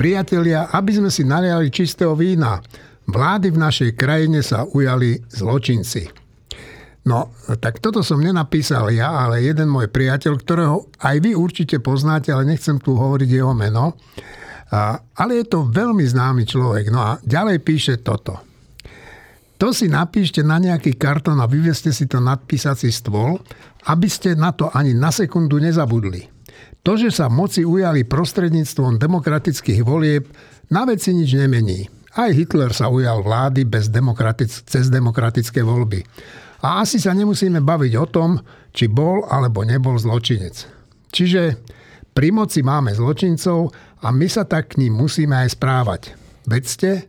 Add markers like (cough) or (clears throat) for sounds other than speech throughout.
Priatelia, aby sme si naliali čistého vína, vlády v našej krajine sa ujali zločinci. No, tak toto som nenapísal ja, ale jeden môj priateľ, ktorého aj vy určite poznáte, ale nechcem tu hovoriť jeho meno. Ale je to veľmi známy človek. No a ďalej píše toto. To si napíšte na nejaký kartón a vyveste si to na písací stôl, aby ste na to ani na sekundu nezabudli. To, že sa moci ujali prostredníctvom demokratických volieb, na veci nič nemení. Aj Hitler sa ujal vlády bez demokratic- cez demokratické voľby. A asi sa nemusíme baviť o tom, či bol alebo nebol zločinec. Čiže pri moci máme zločincov a my sa tak k ním musíme aj správať. Vedzte,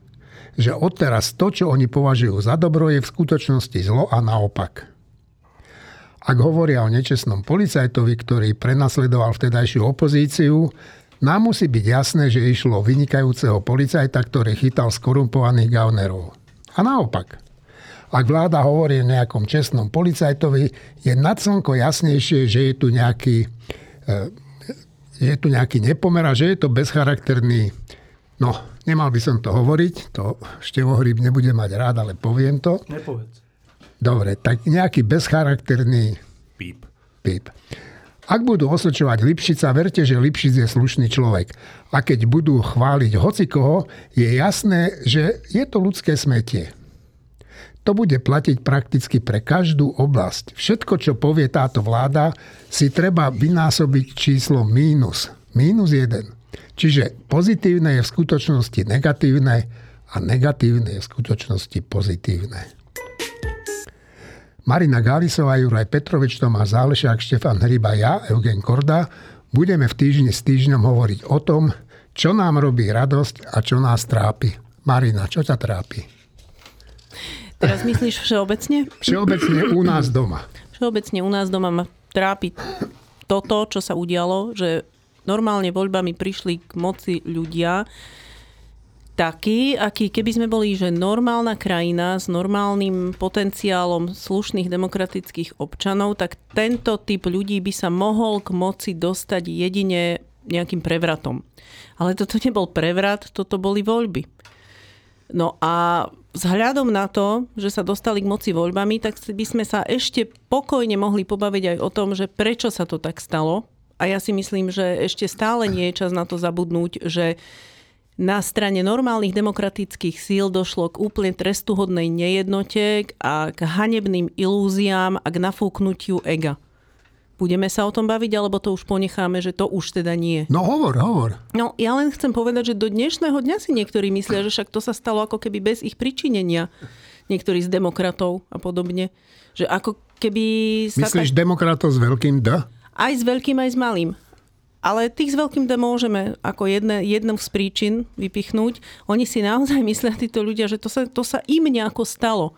že odteraz to, čo oni považujú za dobro, je v skutočnosti zlo a naopak. Ak hovoria o nečestnom policajtovi, ktorý prenasledoval vtedajšiu opozíciu, nám musí byť jasné, že išlo o vynikajúceho policajta, ktorý chytal skorumpovaných gaunerov. A naopak. Ak vláda hovorí o nejakom čestnom policajtovi, je nad slnko jasnejšie, že je tu nejaký, e, je tu nejaký nepomer a že je to bezcharakterný, no, nemal by som to hovoriť, to Števo Hryb nebude mať rád, ale poviem to. Nepovedz. Dobre, tak nejaký bezcharakterný Píp. píp. Ak budú osočovať Lipšica, verte, že Lipšic je slušný človek. A keď budú chváliť hocikoho, je jasné, že je to ľudské smetie. To bude platiť prakticky pre každú oblasť. Všetko, čo povie táto vláda, si treba vynásobiť číslo mínus. Mínus jeden. Čiže pozitívne je v skutočnosti negatívne a negatívne je v skutočnosti pozitívne. Marina Gálisová, Juraj Petrovič, Tomáš Zálešák, Štefan Hryba, ja, Eugen Korda, budeme v týždni s týždňom hovoriť o tom, čo nám robí radosť a čo nás trápi. Marina, čo ťa trápi? Teraz myslíš všeobecne? Všeobecne u nás doma. Všeobecne u nás doma ma trápi toto, čo sa udialo, že normálne voľbami prišli k moci ľudia, taký, aký keby sme boli, že normálna krajina s normálnym potenciálom slušných demokratických občanov, tak tento typ ľudí by sa mohol k moci dostať jedine nejakým prevratom. Ale toto nebol prevrat, toto boli voľby. No a vzhľadom na to, že sa dostali k moci voľbami, tak by sme sa ešte pokojne mohli pobaviť aj o tom, že prečo sa to tak stalo. A ja si myslím, že ešte stále nie je čas na to zabudnúť, že na strane normálnych demokratických síl došlo k úplne trestuhodnej nejednote a k hanebným ilúziám a k nafúknutiu ega. Budeme sa o tom baviť, alebo to už ponecháme, že to už teda nie? No hovor, hovor. No ja len chcem povedať, že do dnešného dňa si niektorí myslia, že však to sa stalo ako keby bez ich pričinenia. Niektorí z demokratov a podobne. Že ako keby sa Myslíš tak... demokratov s veľkým D? Aj s veľkým, aj s malým. Ale tých s veľkým D môžeme ako jedne, jednou z príčin vypichnúť. Oni si naozaj (laughs) myslia, títo ľudia, že to sa, to sa im nejako stalo.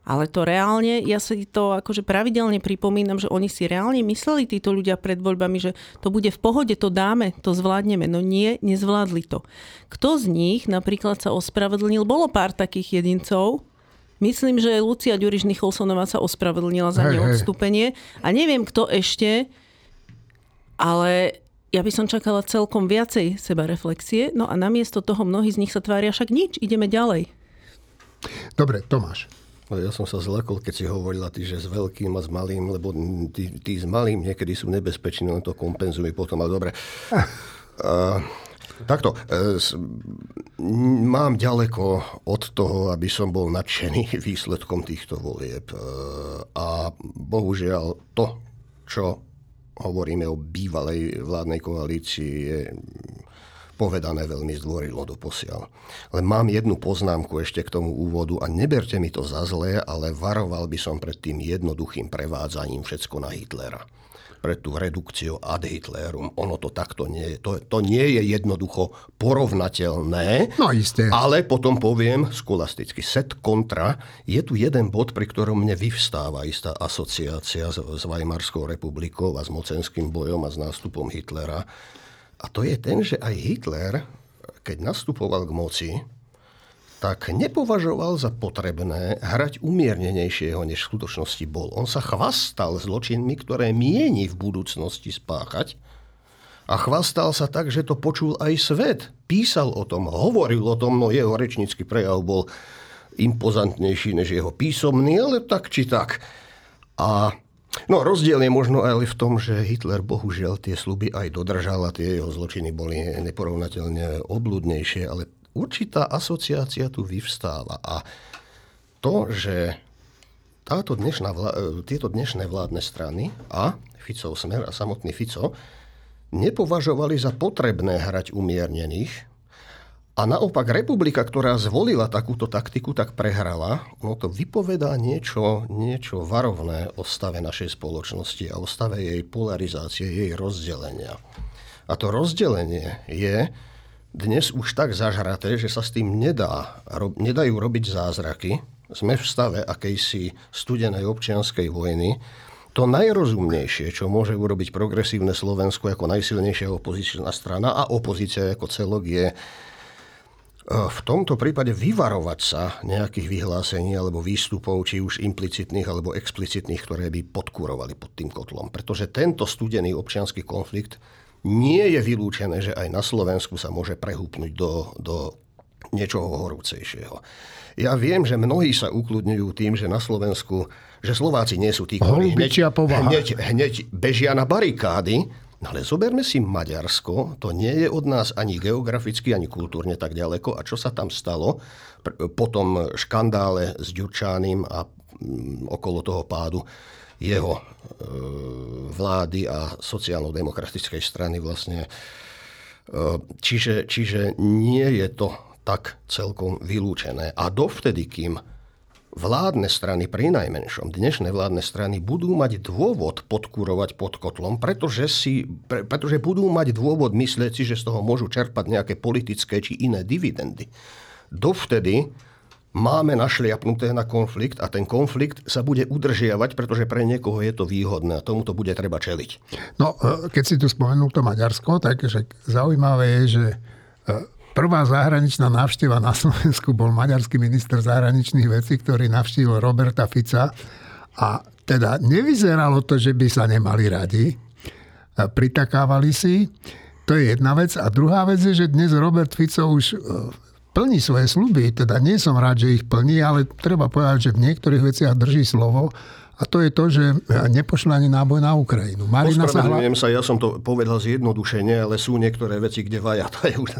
Ale to reálne, ja si to akože pravidelne pripomínam, že oni si reálne mysleli títo ľudia pred voľbami, že to bude v pohode, to dáme, to zvládneme. No nie, nezvládli to. Kto z nich napríklad sa ospravedlnil? Bolo pár takých jedincov, Myslím, že Lucia Ďuriš Nicholsonová sa ospravedlnila za neodstúpenie. A neviem, kto ešte, ale ja by som čakala celkom viacej seba reflexie, no a namiesto toho mnohí z nich sa tvária však nič, ideme ďalej. Dobre, Tomáš. No, ja som sa zlakol, keď si hovorila ty, že s veľkým a s malým, lebo tí, tí s malým niekedy sú nebezpeční, len to kompenzujú potom, ale dobre. (laughs) Uh, takto, uh, mám ďaleko od toho, aby som bol nadšený (laughs) výsledkom týchto volieb. Uh, a bohužiaľ to, čo hovoríme o bývalej vládnej koalícii, je povedané veľmi zdvorilo do posiaľ. Ale mám jednu poznámku ešte k tomu úvodu a neberte mi to za zlé, ale varoval by som pred tým jednoduchým prevádzaním všetko na Hitlera pre tú redukciu ad Hitlerum. Ono to takto nie je. To, to nie je jednoducho porovnateľné. No isté. Ale potom poviem skolasticky. Set kontra. Je tu jeden bod, pri ktorom mne vyvstáva istá asociácia s, s Weimarskou republikou a s mocenským bojom a s nástupom Hitlera. A to je ten, že aj Hitler, keď nastupoval k moci, tak nepovažoval za potrebné hrať umiernenejšieho, než v skutočnosti bol. On sa chvastal zločinmi, ktoré mieni v budúcnosti spáchať a chvastal sa tak, že to počul aj svet písal o tom, hovoril o tom, no jeho rečnícky prejav bol impozantnejší než jeho písomný, ale tak či tak. A No rozdiel je možno aj v tom, že Hitler bohužiaľ tie sluby aj dodržal a tie jeho zločiny boli neporovnateľne obludnejšie, ale určitá asociácia tu vyvstáva. A to, že táto dnešná vlá- tieto dnešné vládne strany a Ficov smer a samotný Fico nepovažovali za potrebné hrať umiernených, a naopak republika, ktorá zvolila takúto taktiku, tak prehrala. No to vypovedá niečo, niečo varovné o stave našej spoločnosti a o stave jej polarizácie, jej rozdelenia. A to rozdelenie je dnes už tak zažraté, že sa s tým nedá, nedajú robiť zázraky. Sme v stave akejsi studenej občianskej vojny. To najrozumnejšie, čo môže urobiť progresívne Slovensko ako najsilnejšia opozičná strana a opozícia ako celok je v tomto prípade vyvarovať sa nejakých vyhlásení alebo výstupov, či už implicitných alebo explicitných, ktoré by podkurovali pod tým kotlom. Pretože tento studený občianský konflikt nie je vylúčené, že aj na Slovensku sa môže prehúpnuť do, do niečoho horúcejšieho. Ja viem, že mnohí sa ukludňujú tým, že na Slovensku, že Slováci nie sú tí, ktorí hneď, hneď, hneď bežia na barikády, No ale zoberme si Maďarsko, to nie je od nás ani geograficky, ani kultúrne tak ďaleko. A čo sa tam stalo? Po tom škandále s Ďurčánim a mm, okolo toho pádu jeho e, vlády a sociálno-demokratickej strany vlastne. E, čiže, čiže nie je to tak celkom vylúčené. A dovtedy, kým vládne strany pri najmenšom, dnešné vládne strany budú mať dôvod podkurovať pod kotlom, pretože, si, pre, pretože budú mať dôvod myslieť si, že z toho môžu čerpať nejaké politické či iné dividendy. Dovtedy máme našliapnuté na konflikt a ten konflikt sa bude udržiavať, pretože pre niekoho je to výhodné a tomuto bude treba čeliť. No, e, keď si tu spomenul to Maďarsko, tak že zaujímavé je, že e, Prvá zahraničná návšteva na Slovensku bol maďarský minister zahraničných vecí, ktorý navštívil Roberta Fica a teda nevyzeralo to, že by sa nemali radi. Pritakávali si. To je jedna vec. A druhá vec je, že dnes Robert Fico už e, plní svoje sluby. Teda nie som rád, že ich plní, ale treba povedať, že v niektorých veciach drží slovo. A to je to, že nepošla ani náboj na Ukrajinu. Marina sa, hla... sa, ja som to povedal zjednodušene, ale sú niektoré veci, kde vaja. To je už...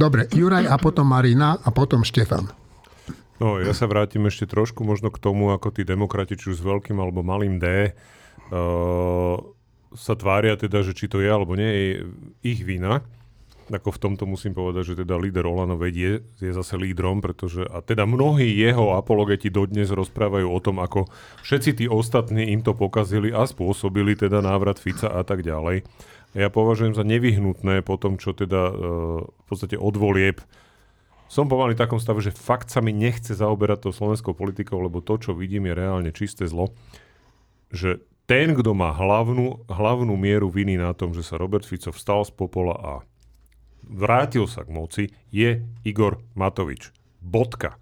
Dobre, Juraj a potom Marina a potom Štefan. No, ja sa vrátim ešte trošku možno k tomu, ako tí demokrati, či už s veľkým alebo malým D, uh, sa tvária teda, že či to je alebo nie je ich vina. Ako v tomto musím povedať, že teda líder Olano vedie, je zase lídrom, pretože a teda mnohí jeho apologeti dodnes rozprávajú o tom, ako všetci tí ostatní im to pokazili a spôsobili teda návrat Fica a tak ďalej ja považujem za nevyhnutné po tom, čo teda uh, v podstate odvolieb som pomaly v takom stave, že fakt sa mi nechce zaoberať tou slovenskou politikou, lebo to, čo vidím, je reálne čisté zlo. Že ten, kto má hlavnú, hlavnú mieru viny na tom, že sa Robert Fico vstal z popola a vrátil sa k moci, je Igor Matovič. Bodka.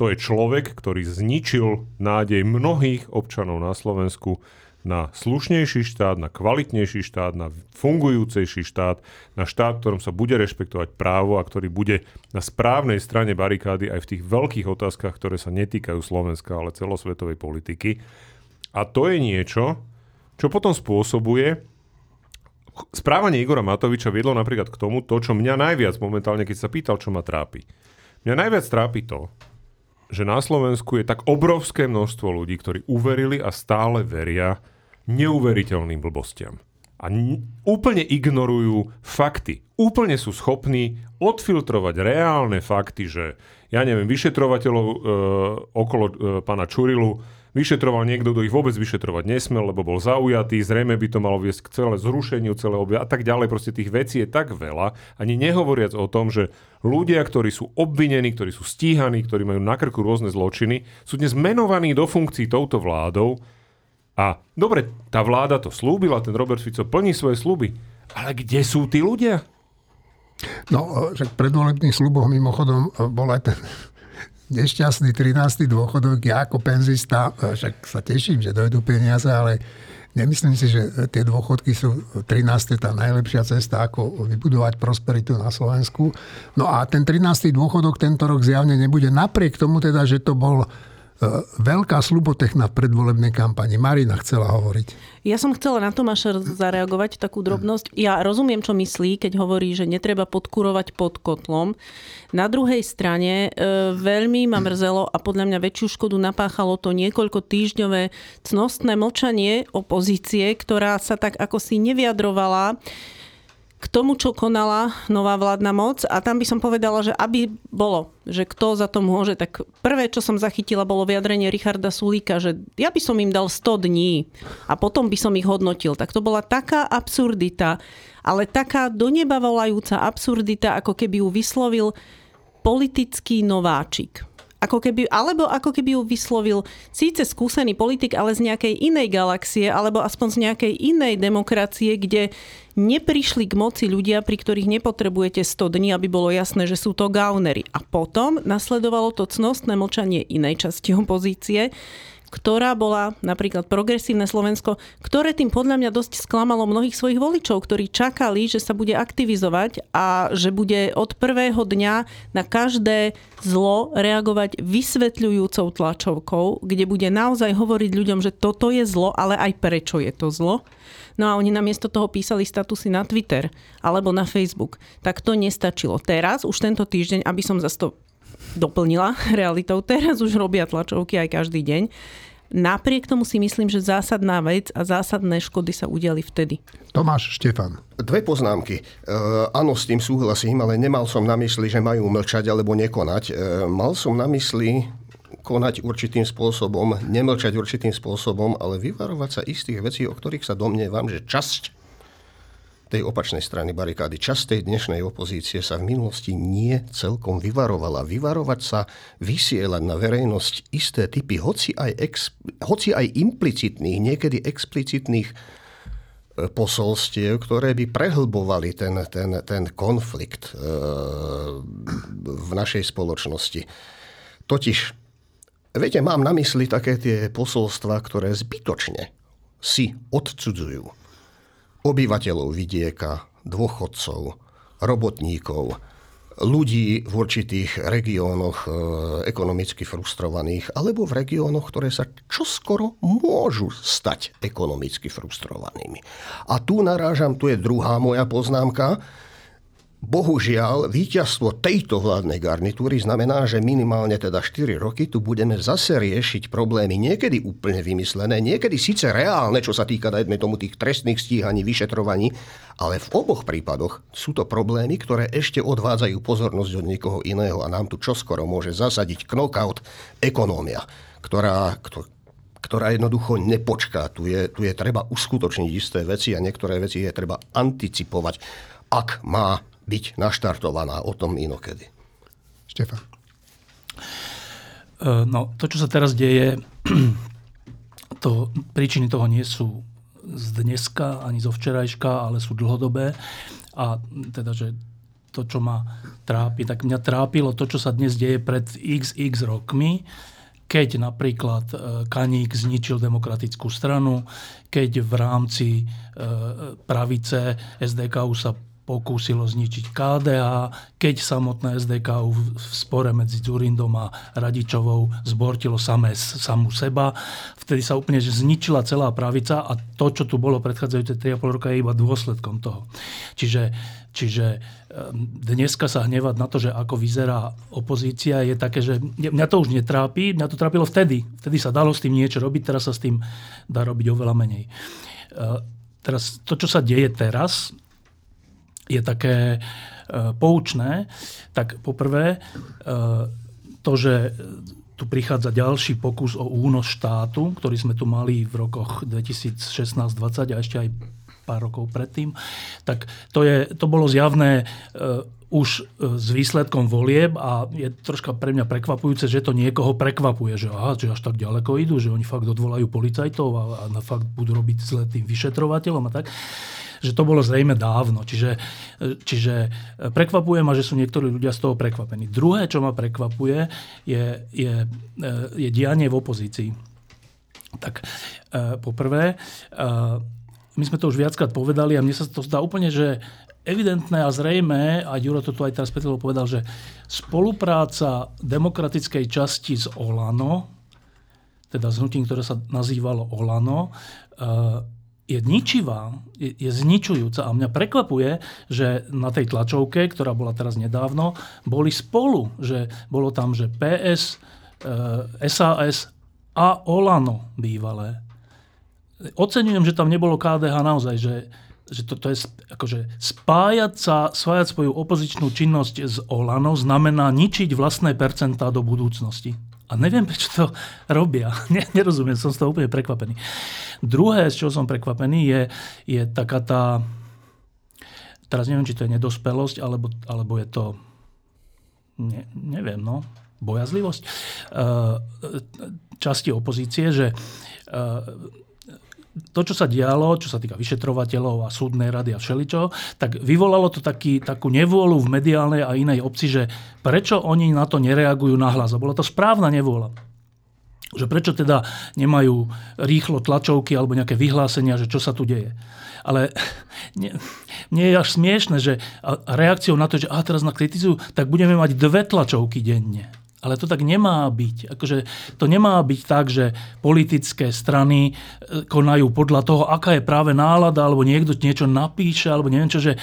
To je človek, ktorý zničil nádej mnohých občanov na Slovensku, na slušnejší štát, na kvalitnejší štát, na fungujúcejší štát, na štát, v ktorom sa bude rešpektovať právo a ktorý bude na správnej strane barikády aj v tých veľkých otázkach, ktoré sa netýkajú Slovenska, ale celosvetovej politiky. A to je niečo, čo potom spôsobuje správanie Igora Matoviča viedlo napríklad k tomu, to, čo mňa najviac momentálne, keď sa pýtal, čo ma trápi. Mňa najviac trápi to, že na Slovensku je tak obrovské množstvo ľudí, ktorí uverili a stále veria neuveriteľným blbostiam. A n- úplne ignorujú fakty. Úplne sú schopní odfiltrovať reálne fakty, že ja neviem, vyšetrovateľov e, okolo e, pána Čurilu vyšetroval niekto, kto ich vôbec vyšetrovať nesmel, lebo bol zaujatý, zrejme by to malo viesť k celé zrušeniu celého a tak ďalej. Proste tých vecí je tak veľa, ani nehovoriac o tom, že ľudia, ktorí sú obvinení, ktorí sú stíhaní, ktorí majú na krku rôzne zločiny, sú dnes menovaní do funkcií touto vládou. A dobre, tá vláda to slúbila, ten Robert Fico plní svoje sluby. Ale kde sú tí ľudia? No, že predvolebných sluboch mimochodom bol aj ten nešťastný 13. dôchodok, ja ako penzista, však sa teším, že dojdú peniaze, ale Nemyslím si, že tie dôchodky sú 13. tá najlepšia cesta, ako vybudovať prosperitu na Slovensku. No a ten 13. dôchodok tento rok zjavne nebude. Napriek tomu teda, že to bol veľká slubotechna v predvolebnej kampani. Marina chcela hovoriť. Ja som chcela na Tomáša zareagovať takú drobnosť. Ja rozumiem, čo myslí, keď hovorí, že netreba podkurovať pod kotlom. Na druhej strane e, veľmi ma mrzelo a podľa mňa väčšiu škodu napáchalo to niekoľko týždňové cnostné mlčanie opozície, ktorá sa tak ako si nevyjadrovala k tomu, čo konala nová vládna moc a tam by som povedala, že aby bolo, že kto za to môže, tak prvé, čo som zachytila, bolo vyjadrenie Richarda Sulíka, že ja by som im dal 100 dní a potom by som ich hodnotil. Tak to bola taká absurdita, ale taká do neba volajúca absurdita, ako keby ju vyslovil politický nováčik ako keby, alebo ako keby ju vyslovil síce skúsený politik, ale z nejakej inej galaxie, alebo aspoň z nejakej inej demokracie, kde neprišli k moci ľudia, pri ktorých nepotrebujete 100 dní, aby bolo jasné, že sú to gaunery. A potom nasledovalo to cnostné mlčanie inej časti opozície, ktorá bola napríklad progresívne Slovensko, ktoré tým podľa mňa dosť sklamalo mnohých svojich voličov, ktorí čakali, že sa bude aktivizovať a že bude od prvého dňa na každé zlo reagovať vysvetľujúcou tlačovkou, kde bude naozaj hovoriť ľuďom, že toto je zlo, ale aj prečo je to zlo. No a oni namiesto toho písali statusy na Twitter alebo na Facebook. Tak to nestačilo. Teraz, už tento týždeň, aby som zase to doplnila (laughs) realitou. Teraz už robia tlačovky aj každý deň. Napriek tomu si myslím, že zásadná vec a zásadné škody sa udiali vtedy. Tomáš Štefan. Dve poznámky. E, áno, s tým súhlasím, ale nemal som na mysli, že majú mlčať alebo nekonať. E, mal som na mysli konať určitým spôsobom, nemlčať určitým spôsobom, ale vyvarovať sa istých vecí, o ktorých sa domnievam, že časť tej opačnej strany barikády. Časť tej dnešnej opozície sa v minulosti nie celkom vyvarovala. Vyvarovať sa, vysielať na verejnosť isté typy, hoci aj, ex, hoci aj implicitných, niekedy explicitných e, posolstiev, ktoré by prehlbovali ten, ten, ten konflikt e, v našej spoločnosti. Totiž, viete, mám na mysli také tie posolstva, ktoré zbytočne si odcudzujú obyvateľov vidieka, dôchodcov, robotníkov, ľudí v určitých regiónoch e, ekonomicky frustrovaných alebo v regiónoch, ktoré sa čoskoro môžu stať ekonomicky frustrovanými. A tu narážam, tu je druhá moja poznámka, Bohužiaľ, víťazstvo tejto vládnej garnitúry znamená, že minimálne teda 4 roky tu budeme zase riešiť problémy niekedy úplne vymyslené, niekedy síce reálne, čo sa týka dajme tomu tých trestných stíhaní, vyšetrovaní, ale v oboch prípadoch sú to problémy, ktoré ešte odvádzajú pozornosť od niekoho iného a nám tu čoskoro môže zasadiť knockout ekonómia, ktorá, ktorá jednoducho nepočká. Tu je, tu je treba uskutočniť isté veci a niektoré veci je treba anticipovať, ak má byť naštartovaná o tom inokedy. Štefan. E, no, to, čo sa teraz deje, (clears throat) to, príčiny toho nie sú z dneska ani zo včerajška, ale sú dlhodobé. A teda, že to, čo ma trápi, tak mňa trápilo to, čo sa dnes deje pred xx rokmi, keď napríklad e, Kaník zničil demokratickú stranu, keď v rámci e, pravice SDKU sa pokúsilo zničiť KDA, keď samotné SDK v spore medzi Zurindom a Radičovou zbortilo samé samú seba. Vtedy sa úplne zničila celá pravica a to, čo tu bolo predchádzajúce 3,5 roka, je iba dôsledkom toho. Čiže, čiže ehm, dneska sa hnevať na to, že ako vyzerá opozícia, je také, že mňa to už netrápi, mňa to trápilo vtedy. Vtedy sa dalo s tým niečo robiť, teraz sa s tým dá robiť oveľa menej. Ehm, teraz to, čo sa deje teraz, je také e, poučné, tak poprvé e, to, že tu prichádza ďalší pokus o únos štátu, ktorý sme tu mali v rokoch 2016-2020 a ešte aj pár rokov predtým, tak to, je, to bolo zjavné uh, už s výsledkom volieb a je troška pre mňa prekvapujúce, že to niekoho prekvapuje, že, aha, že až tak ďaleko idú, že oni fakt odvolajú policajtov a, a fakt budú robiť zle tým vyšetrovateľom a tak že to bolo zrejme dávno. Čiže, čiže prekvapuje ma, že sú niektorí ľudia z toho prekvapení. Druhé, čo ma prekvapuje, je, je, je dianie v opozícii. Tak e, poprvé, e, my sme to už viackrát povedali a mne sa to zdá úplne, že evidentné a zrejme, a Juro to tu aj teraz Petrov povedal, že spolupráca demokratickej časti z Olano, teda s hnutím, ktoré sa nazývalo Olano, e, je ničivá, je, je zničujúca. A mňa prekvapuje, že na tej tlačovke, ktorá bola teraz nedávno, boli spolu. Že bolo tam, že PS, e, SAS a Olano bývalé. Oceňujem, že tam nebolo KDH naozaj, že, že to, to je akože spájať sa, spájať svoju opozičnú činnosť s Olano znamená ničiť vlastné percentá do budúcnosti. A neviem, prečo to robia. (laughs) Nerozumiem, som z toho úplne prekvapený. Druhé, z čoho som prekvapený, je, je taká tá... Teraz neviem, či to je nedospelosť, alebo, alebo je to... Ne, neviem, no. Bojazlivosť. Uh, časti opozície, že to, čo sa dialo, čo sa týka vyšetrovateľov a súdnej rady a všeličo, tak vyvolalo to taký, takú nevôľu v mediálnej a inej obci, že prečo oni na to nereagujú nahlas. A bola to správna nevôľa. Že prečo teda nemajú rýchlo tlačovky alebo nejaké vyhlásenia, že čo sa tu deje. Ale (laughs) nie je až smiešne, že reakciou na to, že a teraz na kritizujú, tak budeme mať dve tlačovky denne. Ale to tak nemá byť. Akože to nemá byť tak, že politické strany e, konajú podľa toho, aká je práve nálada, alebo niekto niečo napíše, alebo neviem čo, že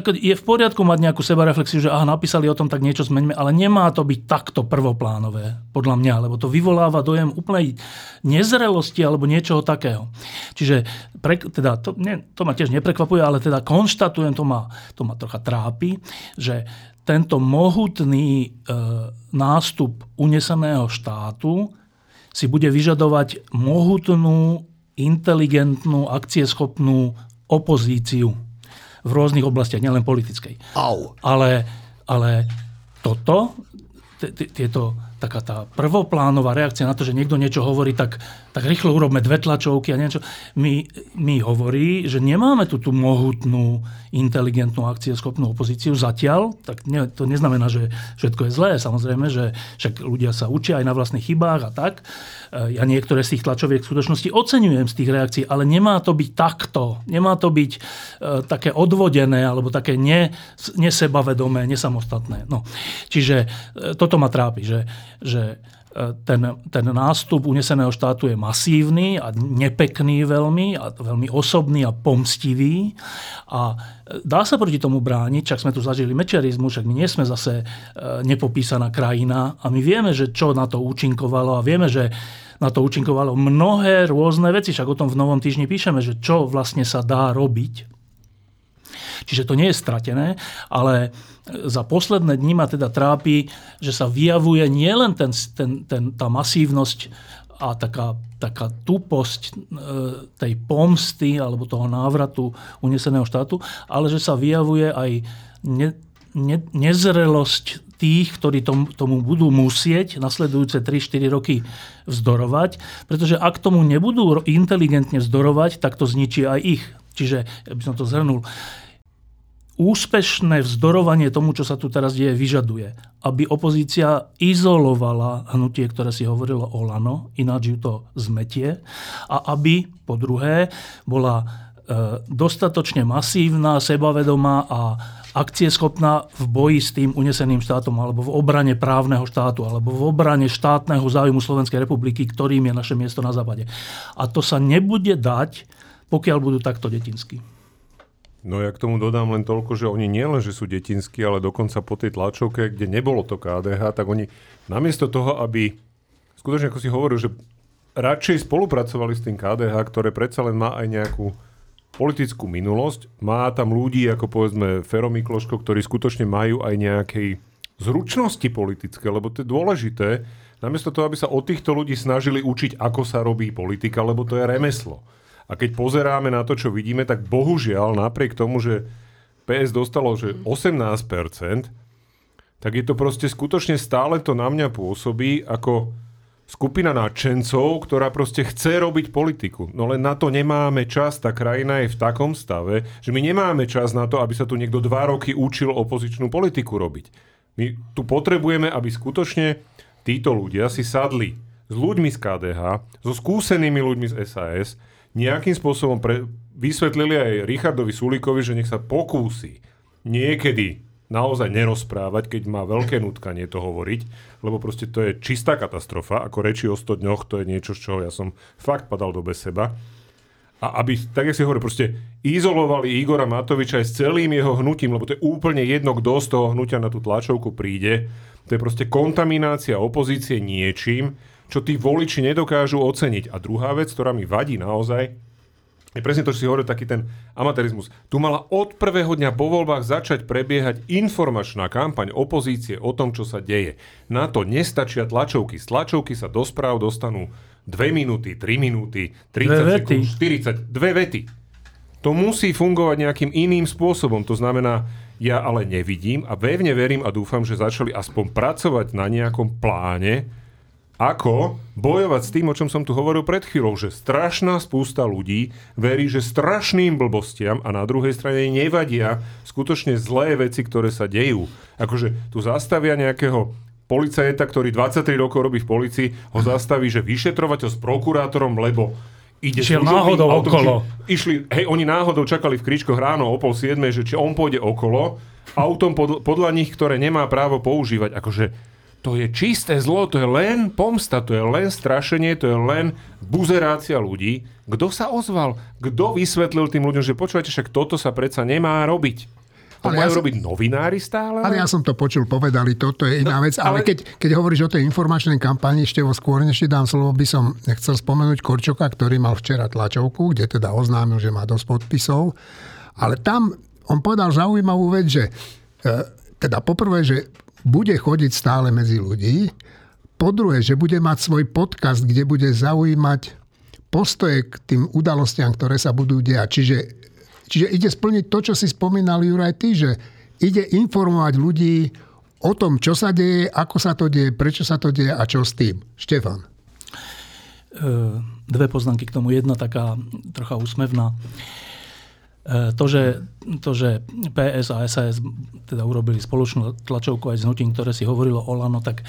je v poriadku mať nejakú sebareflexiu, že aha, napísali o tom, tak niečo zmeňme, ale nemá to byť takto prvoplánové, podľa mňa, lebo to vyvoláva dojem úplnej nezrelosti alebo niečoho takého. Čiže, pre, teda, to, nie, to ma tiež neprekvapuje, ale teda konštatujem, to ma, to ma trocha trápi, že tento mohutný e, nástup uneseného štátu si bude vyžadovať mohutnú, inteligentnú, akcieschopnú opozíciu v rôznych oblastiach, nielen politickej. Au. Ale, ale toto, tieto taká tá prvoplánová reakcia na to, že niekto niečo hovorí, tak, tak rýchlo urobme dve tlačovky a niečo. Mi, mi hovorí, že nemáme tu tú mohutnú, inteligentnú akcieschopnú opozíciu zatiaľ. Tak ne, to neznamená, že všetko je zlé. Samozrejme, že však ľudia sa učia aj na vlastných chybách a tak. E, ja niektoré z tých tlačoviek v skutočnosti oceňujem z tých reakcií, ale nemá to byť takto. Nemá to byť e, také odvodené alebo také ne, nesebavedomé, nesamostatné. No. Čiže e, toto ma trápi, že, že ten, ten nástup uneseného štátu je masívny a nepekný veľmi, a veľmi osobný a pomstivý. A e, dá sa proti tomu brániť, čak sme tu zažili mečerizmu, však my nie sme zase nepopísaná krajina a my vieme, že čo na to účinkovalo a vieme, že na to účinkovalo mnohé rôzne veci. Však o tom v Novom týždni píšeme, že čo vlastne sa dá robiť. Čiže to nie je stratené, ale za posledné dni ma teda trápi, že sa vyjavuje nielen ten, ten, ten, tá masívnosť a taká, taká tuposť e, tej pomsty alebo toho návratu uneseného štátu, ale že sa vyjavuje aj ne, ne, nezrelosť tých, ktorí tomu, tomu budú musieť nasledujúce 3-4 roky vzdorovať, pretože ak tomu nebudú inteligentne vzdorovať, tak to zničí aj ich. Čiže, ja by som to zhrnul, úspešné vzdorovanie tomu, čo sa tu teraz deje, vyžaduje, aby opozícia izolovala hnutie, ktoré si hovorilo o Lano, ináč ju to zmetie, a aby, po druhé, bola e, dostatočne masívna, sebavedomá a akcieschopná v boji s tým uneseným štátom alebo v obrane právneho štátu alebo v obrane štátneho záujmu Slovenskej republiky, ktorým je naše miesto na západe. A to sa nebude dať, pokiaľ budú takto detinskí. No ja k tomu dodám len toľko, že oni nielen, že sú detinskí, ale dokonca po tej tlačovke, kde nebolo to KDH, tak oni namiesto toho, aby skutočne ako si hovoril, že radšej spolupracovali s tým KDH, ktoré predsa len má aj nejakú politickú minulosť. Má tam ľudí, ako povedzme Fero Mikloško, ktorí skutočne majú aj nejakej zručnosti politické, lebo to je dôležité. Namiesto toho, aby sa od týchto ľudí snažili učiť, ako sa robí politika, lebo to je remeslo. A keď pozeráme na to, čo vidíme, tak bohužiaľ, napriek tomu, že PS dostalo že 18%, tak je to proste skutočne stále to na mňa pôsobí ako skupina nadšencov, ktorá proste chce robiť politiku. No len na to nemáme čas, tá krajina je v takom stave, že my nemáme čas na to, aby sa tu niekto dva roky učil opozičnú politiku robiť. My tu potrebujeme, aby skutočne títo ľudia si sadli s s ľuďmi z KDH, so skúsenými ľuďmi z SAS, nejakým spôsobom pre, vysvetlili aj Richardovi Sulíkovi, že nech sa pokúsi niekedy naozaj nerozprávať, keď má veľké nutkanie to hovoriť, lebo proste to je čistá katastrofa, ako reči o 100 dňoch, to je niečo, z čoho ja som fakt padal do bez seba. A aby, tak jak si hovorí, proste izolovali Igora Matoviča aj s celým jeho hnutím, lebo to je úplne jedno, kto z toho hnutia na tú tlačovku príde. To je proste kontaminácia opozície niečím, čo tí voliči nedokážu oceniť. A druhá vec, ktorá mi vadí naozaj, je presne to, čo si hovoril, taký ten amatérizmus. Tu mala od prvého dňa po voľbách začať prebiehať informačná kampaň opozície o tom, čo sa deje. Na to nestačia tlačovky. Z tlačovky sa do správ dostanú 2 minúty, 3 minúty, 30 sekúnd, 40, dve vety. To musí fungovať nejakým iným spôsobom. To znamená, ja ale nevidím a pevne verím a dúfam, že začali aspoň pracovať na nejakom pláne, ako bojovať s tým, o čom som tu hovoril pred chvíľou, že strašná spústa ľudí verí, že strašným blbostiam a na druhej strane nevadia skutočne zlé veci, ktoré sa dejú. Akože tu zastavia nejakého policajta, ktorý 23 rokov robí v policii, ho zastaví, že vyšetrovateľ s prokurátorom, lebo ide Šiel náhodou autom, okolo. Išli, hej, oni náhodou čakali v kričkoch ráno o pol siedmej, že či on pôjde okolo, autom pod, podľa nich, ktoré nemá právo používať. Akože to je čisté zlo, to je len pomsta, to je len strašenie, to je len buzerácia ľudí. Kto sa ozval? Kto vysvetlil tým ľuďom, že počúvate, však toto sa predsa nemá robiť? To ale majú ja som, robiť novinári stále? Ale ja som to počul, povedali, toto je iná no, vec. Ale, ale keď, keď hovoríš o tej informačnej kampani, ešte vo skôr, než dám slovo, by som chcel spomenúť Korčoka, ktorý mal včera tlačovku, kde teda oznámil, že má dosť podpisov. Ale tam on povedal zaujímavú vec, že e, teda poprvé, že bude chodiť stále medzi ľudí. Po druhé, že bude mať svoj podcast, kde bude zaujímať postoje k tým udalostiam, ktoré sa budú diať. Čiže, čiže ide splniť to, čo si spomínal Juraj ty, že ide informovať ľudí o tom, čo sa deje, ako sa to deje, prečo sa to deje a čo s tým. Štefan. Dve poznámky k tomu. Jedna taká trocha úsmevná. E, to, že, to, že PS a SAS teda urobili spoločnú tlačovku aj s hnutím, ktoré si hovorilo o Lano, tak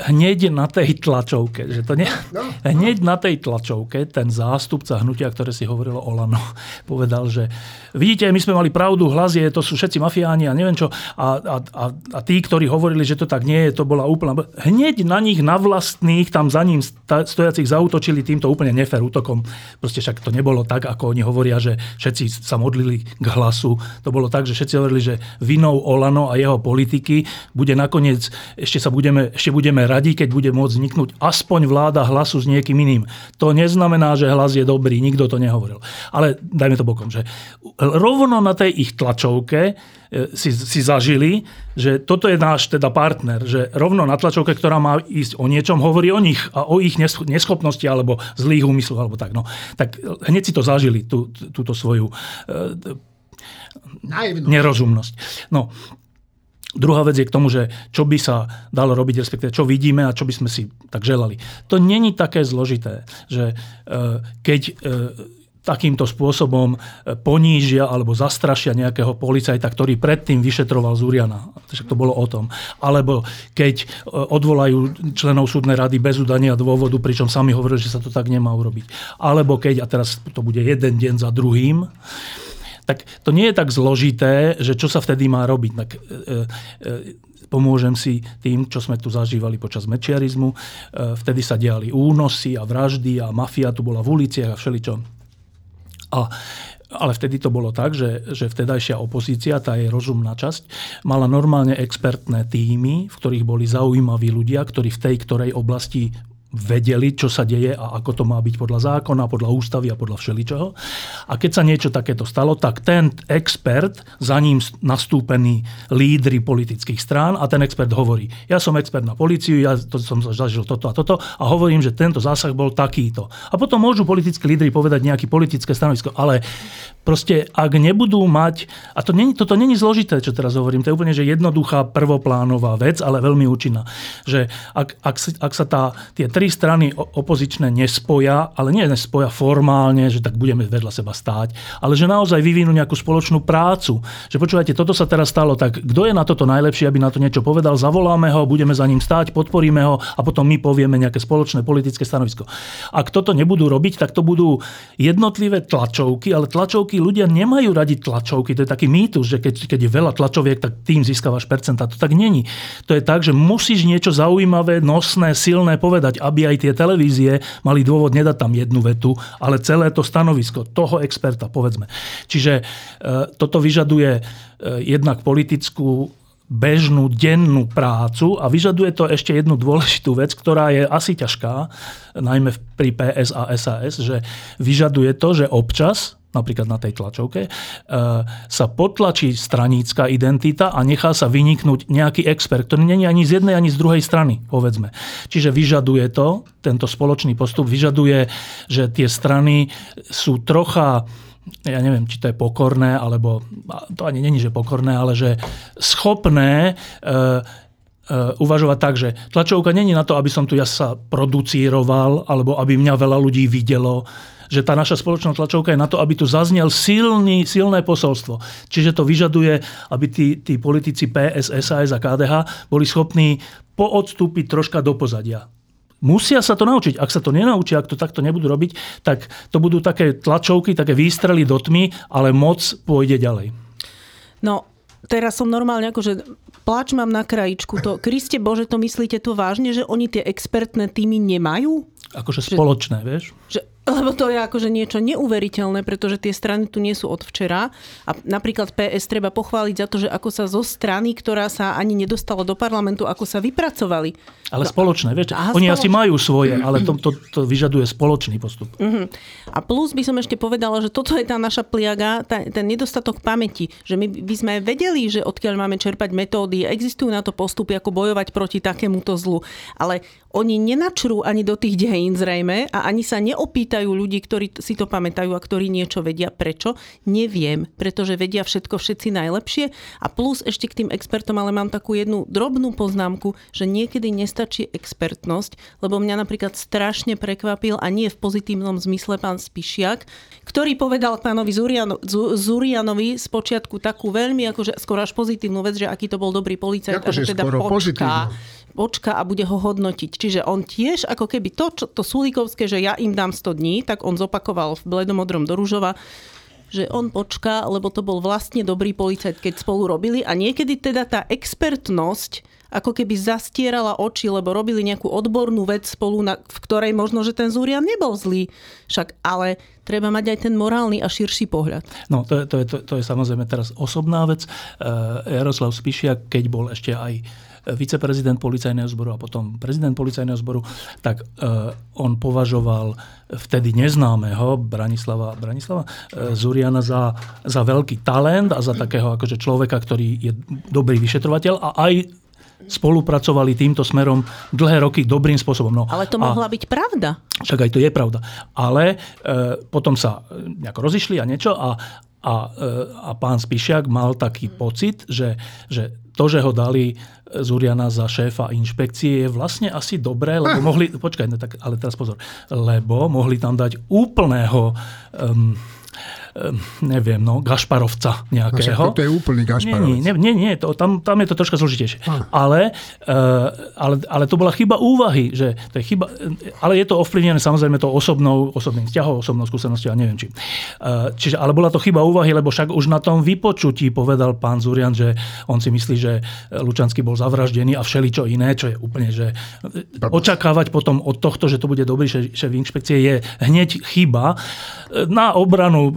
hneď na tej tlačovke, že to nie, no, no. hneď na tej tlačovke ten zástupca hnutia, ktoré si hovorilo o Lano, (laughs) povedal, že vidíte, my sme mali pravdu, hlas je, to sú všetci mafiáni a neviem čo. A, a, a, a tí, ktorí hovorili, že to tak nie je, to bola úplná... Hneď na nich, na vlastných, tam za ním stojacich zautočili týmto úplne nefer útokom. Proste však to nebolo tak, ako oni hovoria, že všetci sa modli modlili k hlasu. To bolo tak, že všetci hovorili, že vinou Olano a jeho politiky bude nakoniec, ešte sa budeme, ešte budeme radi, keď bude môcť vzniknúť aspoň vláda hlasu s niekým iným. To neznamená, že hlas je dobrý, nikto to nehovoril. Ale dajme to bokom, že rovno na tej ich tlačovke e, si, si zažili, že toto je náš teda partner, že rovno na tlačovke, ktorá má ísť o niečom, hovorí o nich a o ich neschopnosti alebo zlých úmysloch alebo tak. No, tak hneď si to zažili, tú, túto svoju Naivnosť. nerozumnosť. No, Druhá vec je k tomu, že čo by sa dalo robiť, respektíve čo vidíme a čo by sme si tak želali. To není také zložité, že e, keď e, takýmto spôsobom e, ponížia alebo zastrašia nejakého policajta, ktorý predtým vyšetroval Zuriana. Takže to bolo o tom. Alebo keď odvolajú členov súdnej rady bez udania dôvodu, pričom sami hovorili, že sa to tak nemá urobiť. Alebo keď, a teraz to bude jeden deň za druhým, tak to nie je tak zložité, že čo sa vtedy má robiť. Tak, e, e, pomôžem si tým, čo sme tu zažívali počas mečiarizmu. E, vtedy sa diali únosy a vraždy a mafia tu bola v uliciach a všeličo. A ale vtedy to bolo tak, že, že vtedajšia opozícia, tá jej rozumná časť, mala normálne expertné týmy, v ktorých boli zaujímaví ľudia, ktorí v tej ktorej oblasti vedeli, čo sa deje a ako to má byť podľa zákona, podľa ústavy a podľa všeličoho. A keď sa niečo takéto stalo, tak ten expert, za ním nastúpení lídry politických strán a ten expert hovorí, ja som expert na policiu, ja to som zažil toto a toto a hovorím, že tento zásah bol takýto. A potom môžu politickí lídry povedať nejaké politické stanovisko, ale proste ak nebudú mať, a to není, toto není zložité, čo teraz hovorím, to je úplne že jednoduchá prvoplánová vec, ale veľmi účinná, že ak, ak, ak sa tá, tie tri tri strany opozičné nespoja, ale nie nespoja formálne, že tak budeme vedľa seba stáť, ale že naozaj vyvinú nejakú spoločnú prácu. Že počúvajte, toto sa teraz stalo, tak kto je na toto najlepší, aby na to niečo povedal, zavoláme ho, budeme za ním stáť, podporíme ho a potom my povieme nejaké spoločné politické stanovisko. Ak toto nebudú robiť, tak to budú jednotlivé tlačovky, ale tlačovky ľudia nemajú radi tlačovky. To je taký mýtus, že keď, keď je veľa tlačoviek, tak tým získavaš percenta. To tak není. To je tak, že musíš niečo zaujímavé, nosné, silné povedať, aby aj tie televízie mali dôvod nedať tam jednu vetu, ale celé to stanovisko toho experta, povedzme. Čiže e, toto vyžaduje e, jednak politickú bežnú dennú prácu a vyžaduje to ešte jednu dôležitú vec, ktorá je asi ťažká, najmä pri PS a SAS, že vyžaduje to, že občas napríklad na tej tlačovke, e, sa potlačí stranícka identita a nechá sa vyniknúť nejaký expert, ktorý není ani z jednej, ani z druhej strany, povedzme. Čiže vyžaduje to, tento spoločný postup vyžaduje, že tie strany sú trocha ja neviem, či to je pokorné, alebo to ani není, že pokorné, ale že schopné uh, uh, uvažovať tak, že tlačovka není na to, aby som tu ja sa producíroval, alebo aby mňa veľa ľudí videlo, že tá naša spoločná tlačovka je na to, aby tu zaznel silný, silné posolstvo. Čiže to vyžaduje, aby tí, tí politici PS, SAS a KDH boli schopní poodstúpiť troška do pozadia. Musia sa to naučiť. Ak sa to nenaučia, ak to takto nebudú robiť, tak to budú také tlačovky, také výstrely do tmy, ale moc pôjde ďalej. No, teraz som normálne akože plač mám na krajičku. To, Kriste Bože, to myslíte to vážne, že oni tie expertné týmy nemajú? Akože spoločné, že, vieš? Že lebo to je akože niečo neuveriteľné, pretože tie strany tu nie sú od včera. A napríklad PS treba pochváliť za to, že ako sa zo strany, ktorá sa ani nedostala do parlamentu, ako sa vypracovali. Ale no, spoločné, vieš. Aha, oni spoločné. asi majú svoje, ale to, to, to vyžaduje spoločný postup. Uh-huh. A plus by som ešte povedala, že toto je tá naša pliaga, tá, ten nedostatok pamäti. Že my by sme vedeli, že odkiaľ máme čerpať metódy, existujú na to postupy, ako bojovať proti takémuto zlu. Ale oni nenačrú ani do tých dejín zrejme a ani sa neopýtajú ľudí, ktorí si to pamätajú a ktorí niečo vedia. Prečo? Neviem, pretože vedia všetko všetci najlepšie a plus ešte k tým expertom, ale mám takú jednu drobnú poznámku, že niekedy nestačí expertnosť, lebo mňa napríklad strašne prekvapil a nie v pozitívnom zmysle pán Spišiak, ktorý povedal pánovi Zuriano, Zurianovi z počiatku takú veľmi akože skoro až pozitívnu vec, že aký to bol dobrý policajt a že teda počká. Pozitívnu počka a bude ho hodnotiť. Čiže on tiež ako keby to, čo, to Sulikovské, že ja im dám 100 dní, tak on zopakoval v bledomodrom do Ružova, že on počká, lebo to bol vlastne dobrý policajt, keď spolu robili a niekedy teda tá expertnosť ako keby zastierala oči, lebo robili nejakú odbornú vec spolu, na, v ktorej možno, že ten Zúrian nebol zlý. Však ale treba mať aj ten morálny a širší pohľad. No, to je, to je, to, to je samozrejme teraz osobná vec. Uh, Jaroslav Spišiak, keď bol ešte aj viceprezident policajného zboru a potom prezident policajného zboru, tak uh, on považoval vtedy neznámeho Branislava, Branislava uh, Zuriana za, za veľký talent a za takého akože človeka, ktorý je dobrý vyšetrovateľ a aj spolupracovali týmto smerom dlhé roky dobrým spôsobom. No, Ale to mohla a, byť pravda. Však aj to je pravda. Ale e, potom sa nejako rozišli a niečo a, a, e, a pán Spišiak mal taký pocit, že, že to, že ho dali Zuriana za šéfa inšpekcie je vlastne asi dobré, lebo mohli, počkaj, ne, tak, ale teraz pozor, lebo mohli tam dať úplného um, neviem, no, Gašparovca nejakého. To je úplný Gašparovec. Nie, nie, nie, to, tam, tam je to troška zložitejšie. Ale, uh, ale, ale to bola chyba úvahy, že to je chyba, ale je to ovplyvnené samozrejme to osobnou, osobným vzťahom, osobnou skúsenosťou a neviem či. Uh, čiže, ale bola to chyba úvahy, lebo však už na tom vypočutí povedal pán Zurian, že on si myslí, že Lučanský bol zavraždený a všeličo iné, čo je úplne, že očakávať potom od tohto, že to bude dobrý šéf inšpekcie je hneď chyba. Na obranu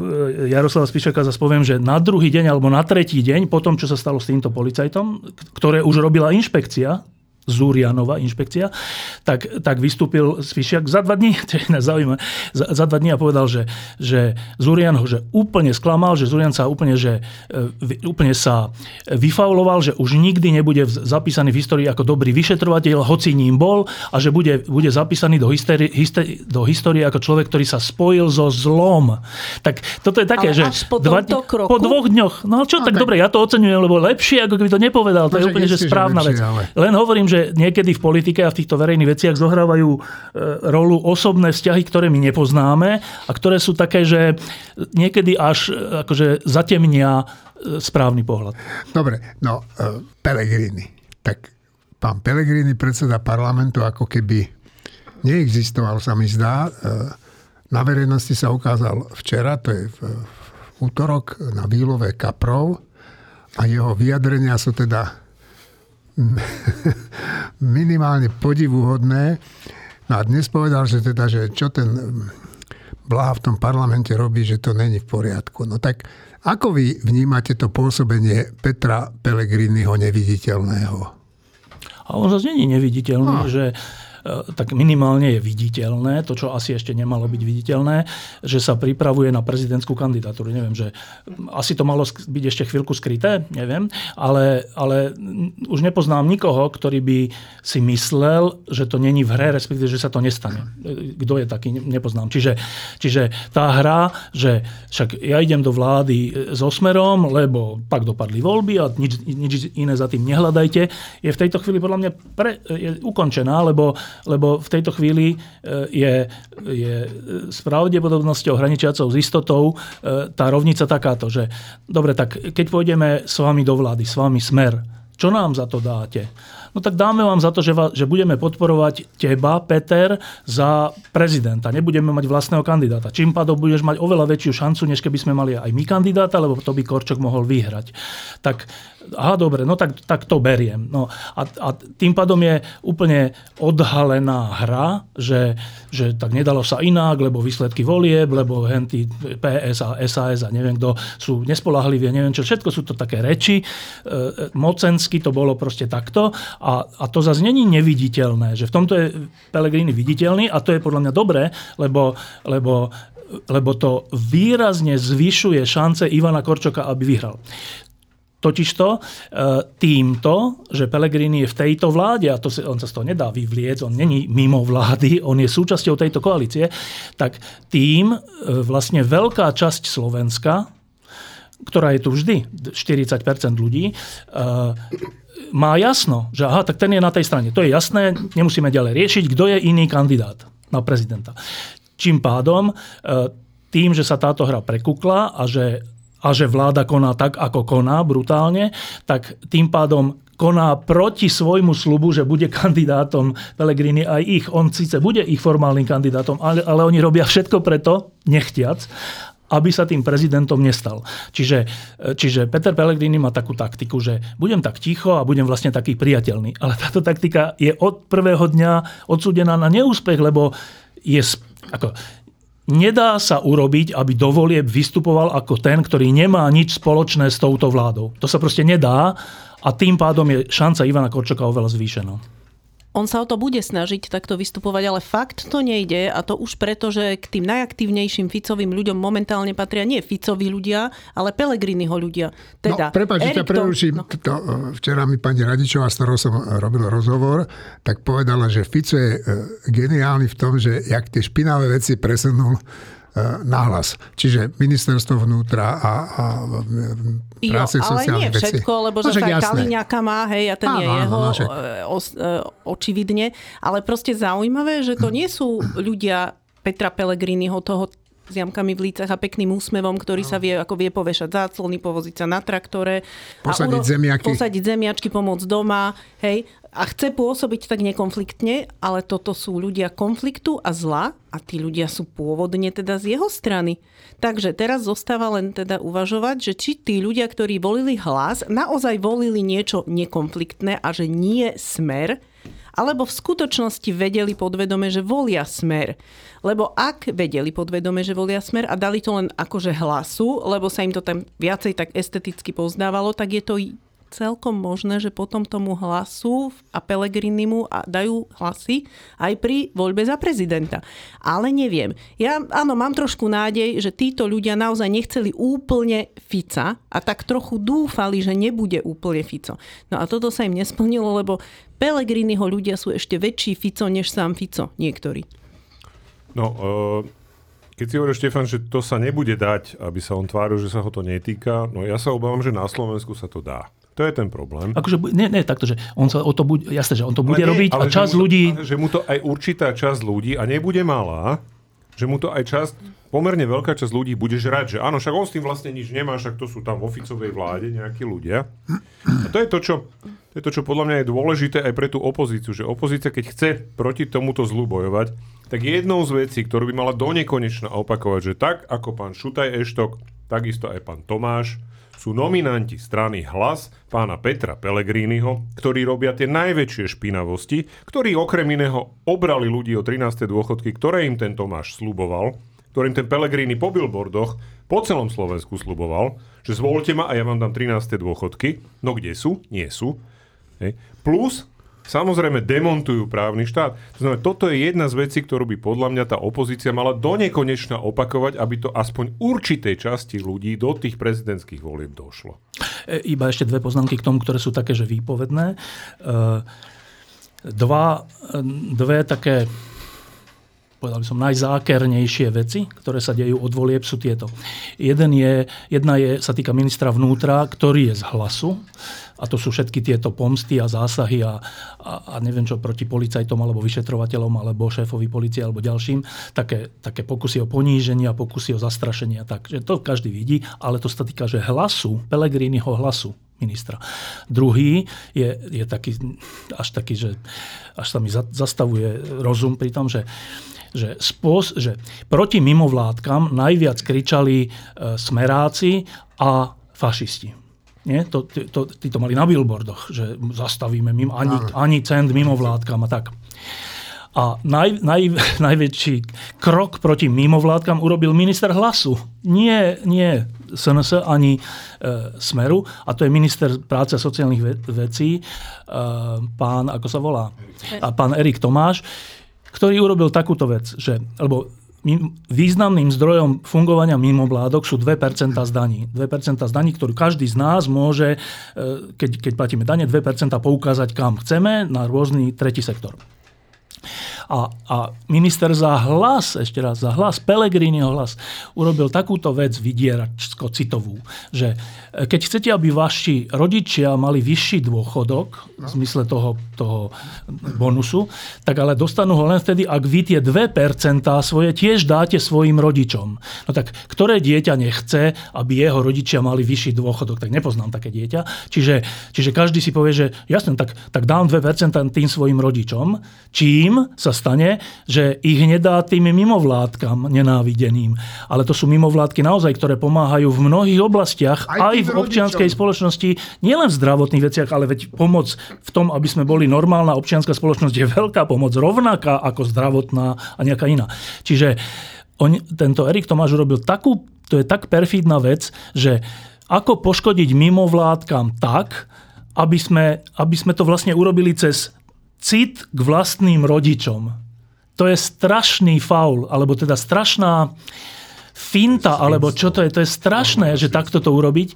Jaroslava Spišaka zase poviem, že na druhý deň alebo na tretí deň, po tom, čo sa stalo s týmto policajtom, ktoré už robila inšpekcia, Zúrianova inšpekcia, tak, tak vystúpil Sfišiak za dva dní, (laughs) to je zaujímavé, za, za dva dní a povedal, že, že Zúrian ho že úplne sklamal, že Zúrian sa úplne, že, e, úplne sa vyfauloval, že už nikdy nebude zapísaný v histórii ako dobrý vyšetrovateľ, hoci ním bol a že bude, bude zapísaný do, histórie, do histórie ako človek, ktorý sa spojil so zlom. Tak toto je také, ale že po, dva, kroku? po dvoch dňoch, no čo, no, tak, dobre, ja to oceňujem, lebo lepšie, ako keby to nepovedal, to je úplne že správna vec. Ale... Len hovorím, že že niekedy v politike a v týchto verejných veciach zohrávajú e, rolu osobné vzťahy, ktoré my nepoznáme a ktoré sú také, že niekedy až e, akože zatemnia e, správny pohľad. Dobre, no Pelegrini. Tak pán Pelegrini, predseda parlamentu, ako keby neexistoval, sa mi zdá. Na verejnosti sa ukázal včera, to je v útorok na výlove kaprov a jeho vyjadrenia sú teda (laughs) minimálne podivuhodné. No a dnes povedal, že teda, že čo ten Blaha v tom parlamente robí, že to není v poriadku. No tak ako vy vnímate to pôsobenie Petra Pelegriniho neviditeľného? A on zase není neviditeľný, no. že tak minimálne je viditeľné, to, čo asi ešte nemalo byť viditeľné, že sa pripravuje na prezidentskú kandidatúru. Neviem, že asi to malo byť ešte chvíľku skryté, neviem, ale, ale už nepoznám nikoho, ktorý by si myslel, že to není v hre, respektíve, že sa to nestane. Kto je taký, nepoznám. Čiže, čiže tá hra, že však ja idem do vlády so smerom, lebo pak dopadli voľby a nič, nič iné za tým nehľadajte, je v tejto chvíli podľa mňa pre, je ukončená, lebo lebo v tejto chvíli e, je, je s pravdepodobnosťou hraničiacou s istotou e, tá rovnica takáto, že dobre, tak keď pôjdeme s vami do vlády, s vami smer, čo nám za to dáte? No tak dáme vám za to, že, že budeme podporovať teba, Peter, za prezidenta. Nebudeme mať vlastného kandidáta. Čím pádom budeš mať oveľa väčšiu šancu, než keby sme mali aj my kandidáta, lebo to by Korčok mohol vyhrať. Tak aha, dobre, no tak, tak to beriem. No a, a tým pádom je úplne odhalená hra, že, že tak nedalo sa inak, lebo výsledky volieb, lebo henty PS a SAS a neviem kto sú nespolahliví, neviem čo, všetko sú to také reči. E, e, mocensky to bolo proste takto a, a to zase není neviditeľné, že v tomto je Pelegrini viditeľný a to je podľa mňa dobré, lebo, lebo lebo to výrazne zvyšuje šance Ivana Korčoka, aby vyhral. Totižto e, týmto, že Pellegrini je v tejto vláde, a to si, on sa z toho nedá vyvliec, on není mimo vlády, on je súčasťou tejto koalície, tak tým e, vlastne veľká časť Slovenska, ktorá je tu vždy, 40% ľudí, e, má jasno, že aha, tak ten je na tej strane. To je jasné, nemusíme ďalej riešiť, kto je iný kandidát na prezidenta. Čím pádom, tým, že sa táto hra prekukla a že a že vláda koná tak, ako koná brutálne, tak tým pádom koná proti svojmu slubu, že bude kandidátom Pelegrini aj ich. On síce bude ich formálnym kandidátom, ale, ale oni robia všetko preto, nechtiac, aby sa tým prezidentom nestal. Čiže, čiže Peter Pellegrini má takú taktiku, že budem tak ticho a budem vlastne taký priateľný. Ale táto taktika je od prvého dňa odsúdená na neúspech, lebo je, ako, nedá sa urobiť, aby do volieb vystupoval ako ten, ktorý nemá nič spoločné s touto vládou. To sa proste nedá a tým pádom je šanca Ivana Korčoka oveľa zvýšená. On sa o to bude snažiť takto vystupovať, ale fakt to nejde a to už preto, že k tým najaktívnejším Ficovým ľuďom momentálne patria nie Ficovi ľudia, ale Pelegriniho ľudia. Teda, no, prepáč, ťa preruším. No. To, včera mi pani Radičová, s ktorou som robil rozhovor, tak povedala, že Fico je e, geniálny v tom, že jak tie špinavé veci presunul E, nahlas. Čiže ministerstvo vnútra a, a práce jo, ale nie všetko, lebo no, že no, Kaliňaka má, hej, a ten áno, je jeho áno, no, o, e, očividne. Ale proste zaujímavé, že to nie sú ľudia Petra Pellegriniho, toho s jamkami v lícach a pekným úsmevom, ktorý sa vie, ako vie povešať záclony, povoziť sa na traktore. Posadiť uro- zemiaky. Posadiť zemiačky, pomôcť doma. Hej a chce pôsobiť tak nekonfliktne, ale toto sú ľudia konfliktu a zla a tí ľudia sú pôvodne teda z jeho strany. Takže teraz zostáva len teda uvažovať, že či tí ľudia, ktorí volili hlas, naozaj volili niečo nekonfliktné a že nie smer, alebo v skutočnosti vedeli podvedome, že volia smer. Lebo ak vedeli podvedome, že volia smer a dali to len akože hlasu, lebo sa im to tam viacej tak esteticky poznávalo, tak je to celkom možné, že potom tomu hlasu a Pelegrinimu dajú hlasy aj pri voľbe za prezidenta. Ale neviem. Ja áno, mám trošku nádej, že títo ľudia naozaj nechceli úplne Fica a tak trochu dúfali, že nebude úplne Fico. No a toto sa im nesplnilo, lebo Pelegriniho ľudia sú ešte väčší Fico než sám Fico niektorí. No, uh... Keď si hovoríš, Štefan, že to sa nebude dať, aby sa on tváril, že sa ho to netýka, no ja sa obávam, že na Slovensku sa to dá. To je ten problém. Akože, nie, nie, takto, že on sa o to bude, jasné, že on to bude Ale nie, robiť a ale že čas mu ľudí, ale Že mu to aj určitá časť ľudí, a nebude malá, že mu to aj časť, pomerne veľká časť ľudí bude žrať, že áno, však on s tým vlastne nič nemá, však to sú tam v oficovej vláde nejakí ľudia. A to je to, čo, to je to, čo podľa mňa je dôležité aj pre tú opozíciu, že opozícia, keď chce proti tomuto zlu bojovať, tak jednou z vecí, ktorú by mala do nekonečna opakovať, že tak ako pán Šutaj Eštok, takisto aj pán Tomáš, sú nominanti strany Hlas pána Petra Pellegriniho, ktorí robia tie najväčšie špinavosti, ktorí okrem iného obrali ľudí o 13. dôchodky, ktoré im ten Tomáš sluboval, ktorým ten Pellegrini po billboardoch po celom Slovensku sluboval, že zvolte ma a ja vám dám 13. dôchodky. No kde sú? Nie sú. Hej. Plus, samozrejme, demontujú právny štát. To znamená, toto je jedna z vecí, ktorú by podľa mňa tá opozícia mala do nekonečna opakovať, aby to aspoň určitej časti ľudí do tých prezidentských volieb došlo. E, Iba ešte dve poznámky k tomu, ktoré sú také, že výpovedné. E, Dva, e, dve také povedal by som, najzákernejšie veci, ktoré sa dejú od volieb, sú tieto. Jeden je, jedna je, sa týka ministra vnútra, ktorý je z hlasu. A to sú všetky tieto pomsty a zásahy a, a, a neviem čo proti policajtom alebo vyšetrovateľom alebo šéfovi policie alebo ďalším. Také, také pokusy o a pokusy o zastrašenie. Takže to každý vidí, ale to sa týka, že hlasu, Pelegriniho hlasu ministra. Druhý je, je taký, až taký, že až sa mi za- zastavuje rozum pri tom, že že, spôs- že proti mimovládkam najviac kričali e, smeráci a fašisti. Nie? To, to, tí to mali na billboardoch, že zastavíme mimo, ani, ani cent mimovládkam a tak. A naj, naj, (laughs) najväčší krok proti mimovládkam urobil minister hlasu. Nie, nie SNS ani e, Smeru. A to je minister práce a sociálnych ve- vecí, e, pán, ako sa volá, a pán Erik Tomáš, ktorý urobil takúto vec, že, lebo významným zdrojom fungovania mimovládok sú 2% z daní. 2% z daní, ktorú každý z nás môže, e, keď, keď platíme dane, 2% poukázať kam chceme na rôzny tretí sektor. A, a minister za hlas, ešte raz za hlas, Pelegriniho hlas, urobil takúto vec vydieračsko-citovú, že e, keď chcete, aby vaši rodičia mali vyšší dôchodok, v zmysle toho, toho bonusu, tak ale dostanú ho len vtedy, ak vy tie 2% svoje tiež dáte svojim rodičom. No tak ktoré dieťa nechce, aby jeho rodičia mali vyšší dôchodok? Tak nepoznám také dieťa. Čiže, čiže každý si povie, že jasne, tak, tak dám 2% tým svojim rodičom, čím sa stane, že ich nedá tým mimovládkam nenávideným. Ale to sú mimovládky naozaj, ktoré pomáhajú v mnohých oblastiach, Aj aj, v občianskej rodičom. spoločnosti, nielen v zdravotných veciach, ale veď pomoc v tom, aby sme boli normálna občianská spoločnosť, je veľká pomoc, rovnaká ako zdravotná a nejaká iná. Čiže on, tento Erik Tomáš urobil takú, to je tak perfidná vec, že ako poškodiť mimovládkam tak, aby sme, aby sme to vlastne urobili cez cit k vlastným rodičom. To je strašný faul, alebo teda strašná finta, alebo čo to je. To je strašné, že takto to urobiť.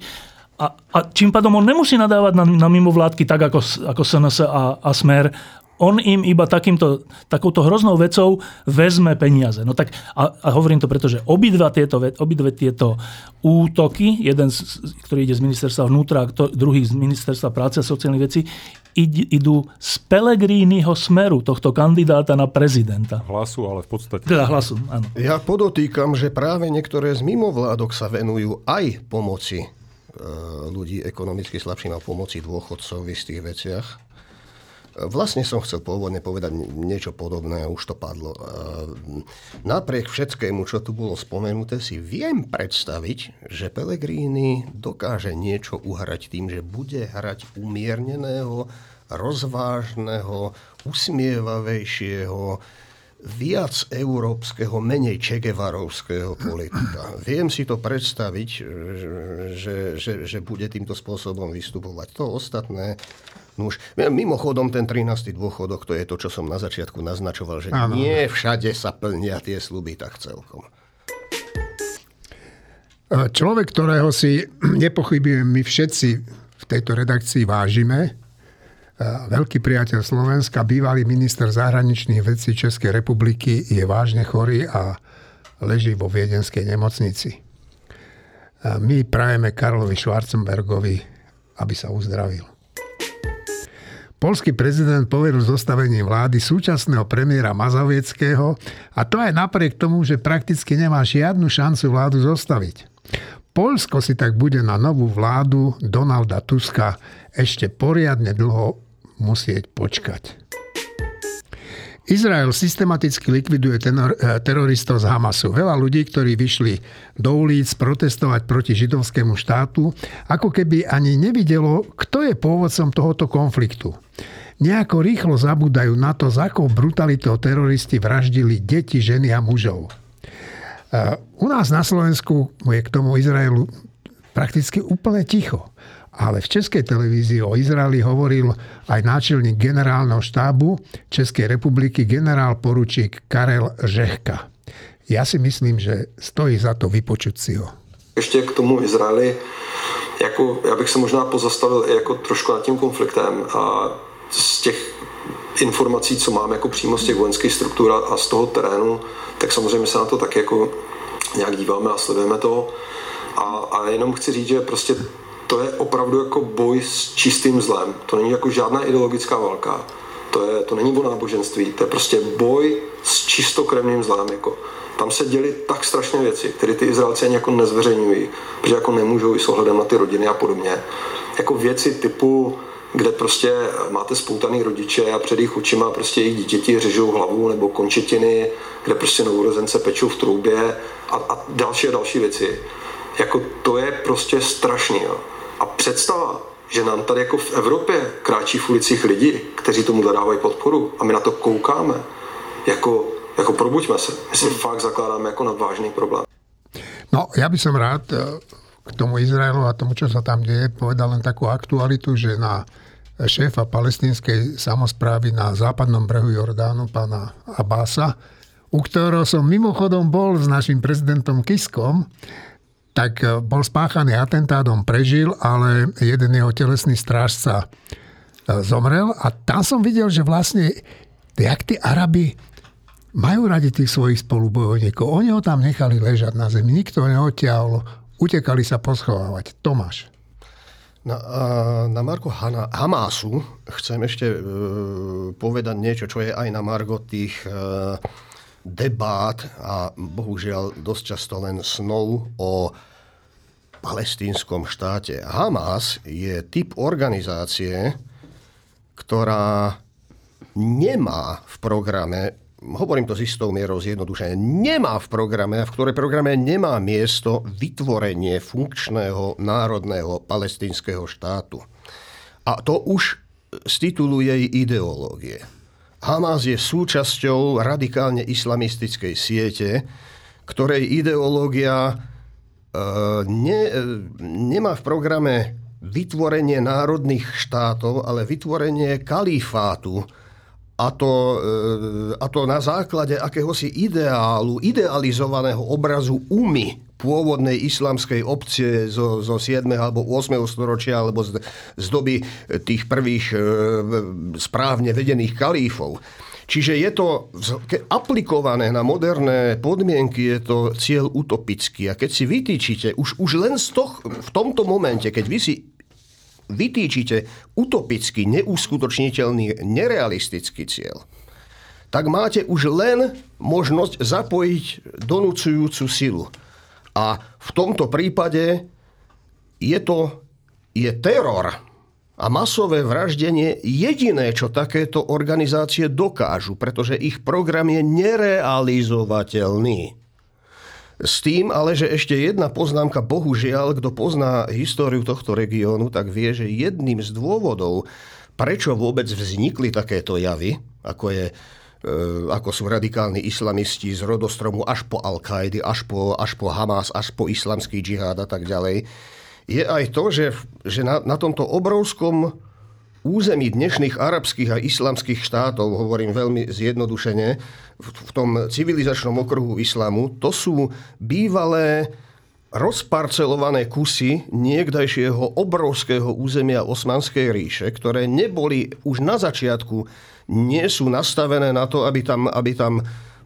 A, a čím pádom on nemusí nadávať na, na mimovládky tak ako, ako SNS a, a Smer. On im iba takýmto, takouto hroznou vecou vezme peniaze. No tak, a, a hovorím to preto, že obidva tieto, ve- obidve tieto útoky, jeden, z, ktorý ide z ministerstva vnútra a kto- druhý z ministerstva práce a sociálnych vecí, idú z Pelegrínyho smeru, tohto kandidáta na prezidenta. Hlasu, ale v podstate... Teda hlasu, áno. Ja podotýkam, že práve niektoré z mimovládok sa venujú aj pomoci e, ľudí ekonomicky slabším a pomoci dôchodcov v istých veciach. Vlastne som chcel pôvodne povedať niečo podobné, už to padlo. E, Napriek všetkému, čo tu bolo spomenuté, si viem predstaviť, že Pellegrini dokáže niečo uhrať tým, že bude hrať umierneného, rozvážneho, usmievavejšieho, viac európskeho, menej čegevarovského politika. Viem si to predstaviť, že, že, že bude týmto spôsobom vystupovať. To ostatné, no už, mimochodom ten 13. dôchodok, to je to, čo som na začiatku naznačoval, že Áno. nie všade sa plnia tie sluby tak celkom. Človek, ktorého si (clears throat) nepochybujem my všetci v tejto redakcii vážime, veľký priateľ Slovenska, bývalý minister zahraničných vecí Českej republiky, je vážne chorý a leží vo viedenskej nemocnici. My prajeme Karlovi Schwarzenbergovi aby sa uzdravil. Polský prezident poveril zostavením vlády súčasného premiéra Mazovieckého a to aj napriek tomu, že prakticky nemá žiadnu šancu vládu zostaviť. Polsko si tak bude na novú vládu Donalda Tuska ešte poriadne dlho musieť počkať. Izrael systematicky likviduje tenor, eh, teroristov z Hamasu. Veľa ľudí, ktorí vyšli do ulic protestovať proti židovskému štátu, ako keby ani nevidelo, kto je pôvodcom tohoto konfliktu. Nejako rýchlo zabúdajú na to, za akou brutalitou teroristi vraždili deti, ženy a mužov. Eh, u nás na Slovensku je k tomu Izraelu prakticky úplne ticho ale v Českej televízii o Izraeli hovoril aj náčelník generálneho štábu Českej republiky generál poručík Karel Žehka. Já si myslím, že stojí za to vypočuť si ho. Ještě k tomu Izraeli, jako, já bych se možná pozastavil i jako trošku nad tím konfliktem a z těch informací, co mám jako přímo z těch vojenských struktur a z toho terénu, tak samozřejmě se na to taky jako nějak díváme a sledujeme to. A, a jenom chci říct, že prostě to je opravdu jako boj s čistým zlem. To není jako žádná ideologická válka. To, je, to není o náboženství, to je prostě boj s čistokrevným zlem. Jako. Tam se děly tak strašné věci, které ty Izraelci ani jako nezveřejňují, protože jako nemůžou i s ohledem na ty rodiny a podobně. Jako věci typu, kde prostě máte spoutaný rodiče a před jejich očima prostě jejich děti řežou hlavu nebo končetiny, kde prostě novorozence pečou v troubě a, a další a další věci. Jako to je prostě strašný. Jo. A představa, že nám tady jako v Evropě kráčí v ulicích lidi, kteří tomu dávají podporu a my na to koukáme, jako, jako probuďme se. My si fakt zakládáme jako na vážný problém. No, ja by som rád eh, k tomu Izraelu a tomu, čo sa tam deje, povedal len takú aktualitu, že na šéfa palestinskej samozprávy na západnom brehu Jordánu, pána Abasa, u ktorého som mimochodom bol s našim prezidentom Kiskom, tak e, bol spáchaný atentátom, prežil, ale jeden jeho telesný strážca e, zomrel a tam som videl, že vlastne jak tí Arabi majú radi tých svojich spolubojovníkov. Oni ho tam nechali ležať na zemi, nikto neodtiahol, utekali sa poschovávať. Tomáš. Na, na Marko Hana, Hamásu chcem ešte e, povedať niečo, čo je aj na Margo tých debát a bohužiaľ dosť často len snov o palestínskom štáte. Hamas je typ organizácie, ktorá nemá v programe, hovorím to s istou mierou zjednodušene, nemá v programe v ktorej programe nemá miesto vytvorenie funkčného národného palestínskeho štátu. A to už z titulu jej ideológie. Hamas je súčasťou radikálne islamistickej siete, ktorej ideológia e, ne, e, nemá v programe vytvorenie národných štátov, ale vytvorenie kalifátu. A to, e, a to na základe akéhosi ideálu, idealizovaného obrazu umy pôvodnej islamskej obcie zo, zo 7. alebo 8. storočia alebo z, z doby tých prvých e, správne vedených kalífov. Čiže je to aplikované na moderné podmienky, je to cieľ utopický. A keď si vytýčite, už, už len z toho, v tomto momente, keď vy si vytýčite utopický, neuskutočniteľný, nerealistický cieľ, tak máte už len možnosť zapojiť donúcujúcu silu. A v tomto prípade je to je teror a masové vraždenie jediné, čo takéto organizácie dokážu, pretože ich program je nerealizovateľný. S tým ale, že ešte jedna poznámka, bohužiaľ, kto pozná históriu tohto regiónu, tak vie, že jedným z dôvodov, prečo vôbec vznikli takéto javy, ako je E, ako sú radikálni islamisti z rodostromu až po Al-Kaidy, až po, až po Hamas, až po islamský džihad a tak ďalej, je aj to, že, že na, na tomto obrovskom území dnešných arabských a islamských štátov, hovorím veľmi zjednodušene, v, tom civilizačnom okruhu islamu, to sú bývalé rozparcelované kusy niekdajšieho obrovského územia Osmanskej ríše, ktoré neboli už na začiatku nie sú nastavené na to, aby tam, aby tam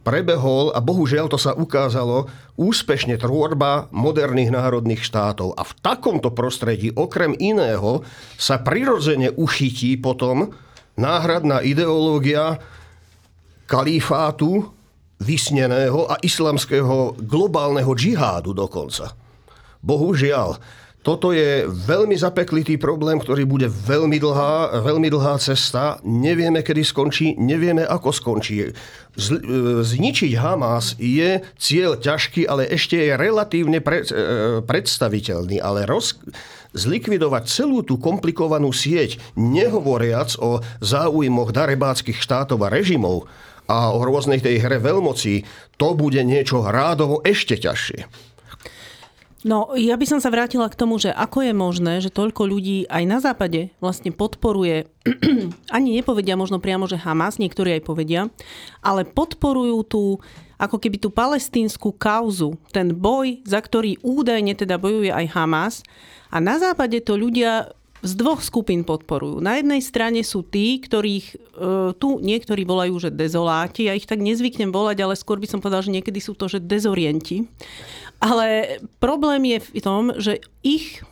prebehol, a bohužiaľ to sa ukázalo, úspešne tvorba moderných národných štátov. A v takomto prostredí, okrem iného, sa prirodzene uchytí potom náhradná ideológia kalifátu, vysneného a islamského globálneho džihádu dokonca. Bohužiaľ, toto je veľmi zapeklitý problém, ktorý bude veľmi dlhá, veľmi dlhá cesta. Nevieme, kedy skončí, nevieme, ako skončí. Zničiť Hamas je cieľ ťažký, ale ešte je relatívne pre, e, predstaviteľný. Ale roz, zlikvidovať celú tú komplikovanú sieť, nehovoriac o záujmoch darebáckých štátov a režimov a o rôznej tej hre veľmocí, to bude niečo rádovo ešte ťažšie. No, ja by som sa vrátila k tomu, že ako je možné, že toľko ľudí aj na západe vlastne podporuje, (clears throat) ani nepovedia možno priamo, že Hamas, niektorí aj povedia, ale podporujú tú ako keby tú palestínsku kauzu, ten boj, za ktorý údajne teda bojuje aj Hamas. A na západe to ľudia z dvoch skupín podporujú. Na jednej strane sú tí, ktorých e, tu niektorí volajú, že dezoláti. Ja ich tak nezvyknem volať, ale skôr by som povedal, že niekedy sú to, že dezorienti. Ale problém je v tom, že ich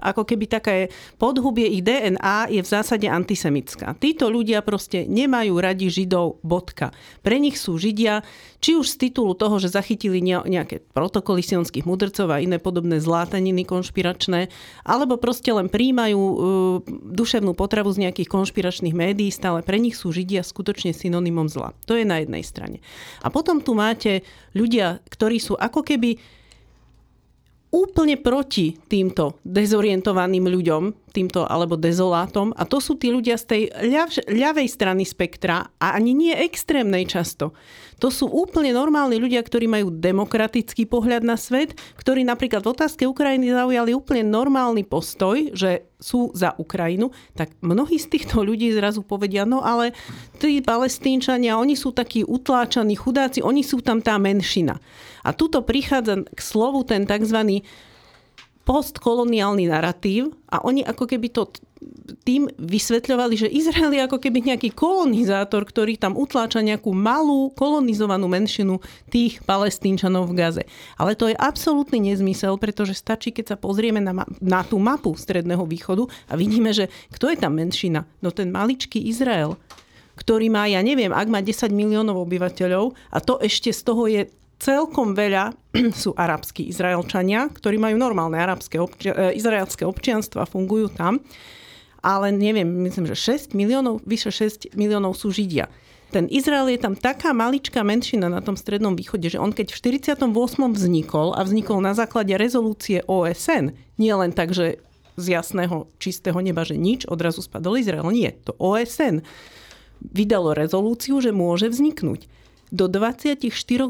ako keby také podhubie ich DNA je v zásade antisemická. Títo ľudia proste nemajú radi Židov, bodka. Pre nich sú Židia, či už z titulu toho, že zachytili nejaké protokoly sionských mudrcov a iné podobné zlátaniny konšpiračné, alebo proste len príjmajú uh, duševnú potravu z nejakých konšpiračných médií, stále pre nich sú Židia skutočne synonymom zla. To je na jednej strane. A potom tu máte ľudia, ktorí sú ako keby úplne proti týmto dezorientovaným ľuďom, týmto alebo dezolátom. A to sú tí ľudia z tej ľav, ľavej strany spektra a ani nie extrémnej často. To sú úplne normálni ľudia, ktorí majú demokratický pohľad na svet, ktorí napríklad v otázke Ukrajiny zaujali úplne normálny postoj, že sú za Ukrajinu, tak mnohí z týchto ľudí zrazu povedia, no ale tí palestínčania, oni sú takí utláčaní chudáci, oni sú tam tá menšina. A tuto prichádza k slovu ten tzv postkoloniálny narratív a oni ako keby to tým vysvetľovali, že Izrael je ako keby nejaký kolonizátor, ktorý tam utláča nejakú malú kolonizovanú menšinu tých palestínčanov v Gaze. Ale to je absolútny nezmysel, pretože stačí, keď sa pozrieme na, na tú mapu Stredného východu a vidíme, že kto je tam menšina? No ten maličký Izrael ktorý má, ja neviem, ak má 10 miliónov obyvateľov a to ešte z toho je celkom veľa (clears throat) sú arabskí Izraelčania, ktorí majú normálne arabské obči- e, izraelské občianstvo a fungujú tam. Ale neviem, myslím, že 6 miliónov, vyše 6 miliónov sú Židia. Ten Izrael je tam taká maličká menšina na tom strednom východe, že on keď v 48. vznikol a vznikol na základe rezolúcie OSN, nie len tak, že z jasného čistého neba, že nič, odrazu spadol Izrael. Nie, to OSN vydalo rezolúciu, že môže vzniknúť do 24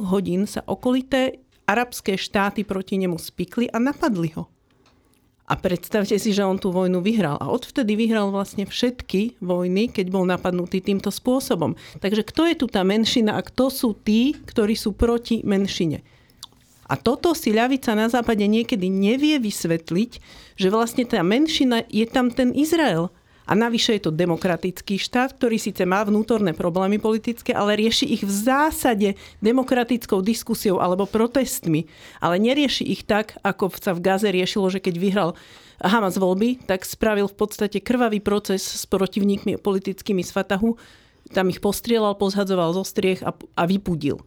hodín sa okolité arabské štáty proti nemu spikli a napadli ho. A predstavte si, že on tú vojnu vyhral. A odvtedy vyhral vlastne všetky vojny, keď bol napadnutý týmto spôsobom. Takže kto je tu tá menšina a kto sú tí, ktorí sú proti menšine? A toto si ľavica na západe niekedy nevie vysvetliť, že vlastne tá menšina je tam ten Izrael. A navyše je to demokratický štát, ktorý síce má vnútorné problémy politické, ale rieši ich v zásade demokratickou diskusiou alebo protestmi. Ale nerieši ich tak, ako sa v Gaze riešilo, že keď vyhral Hamas voľby, tak spravil v podstate krvavý proces s protivníkmi politickými z Fatahu. Tam ich postrielal, pozhadzoval zo striech a, a vypudil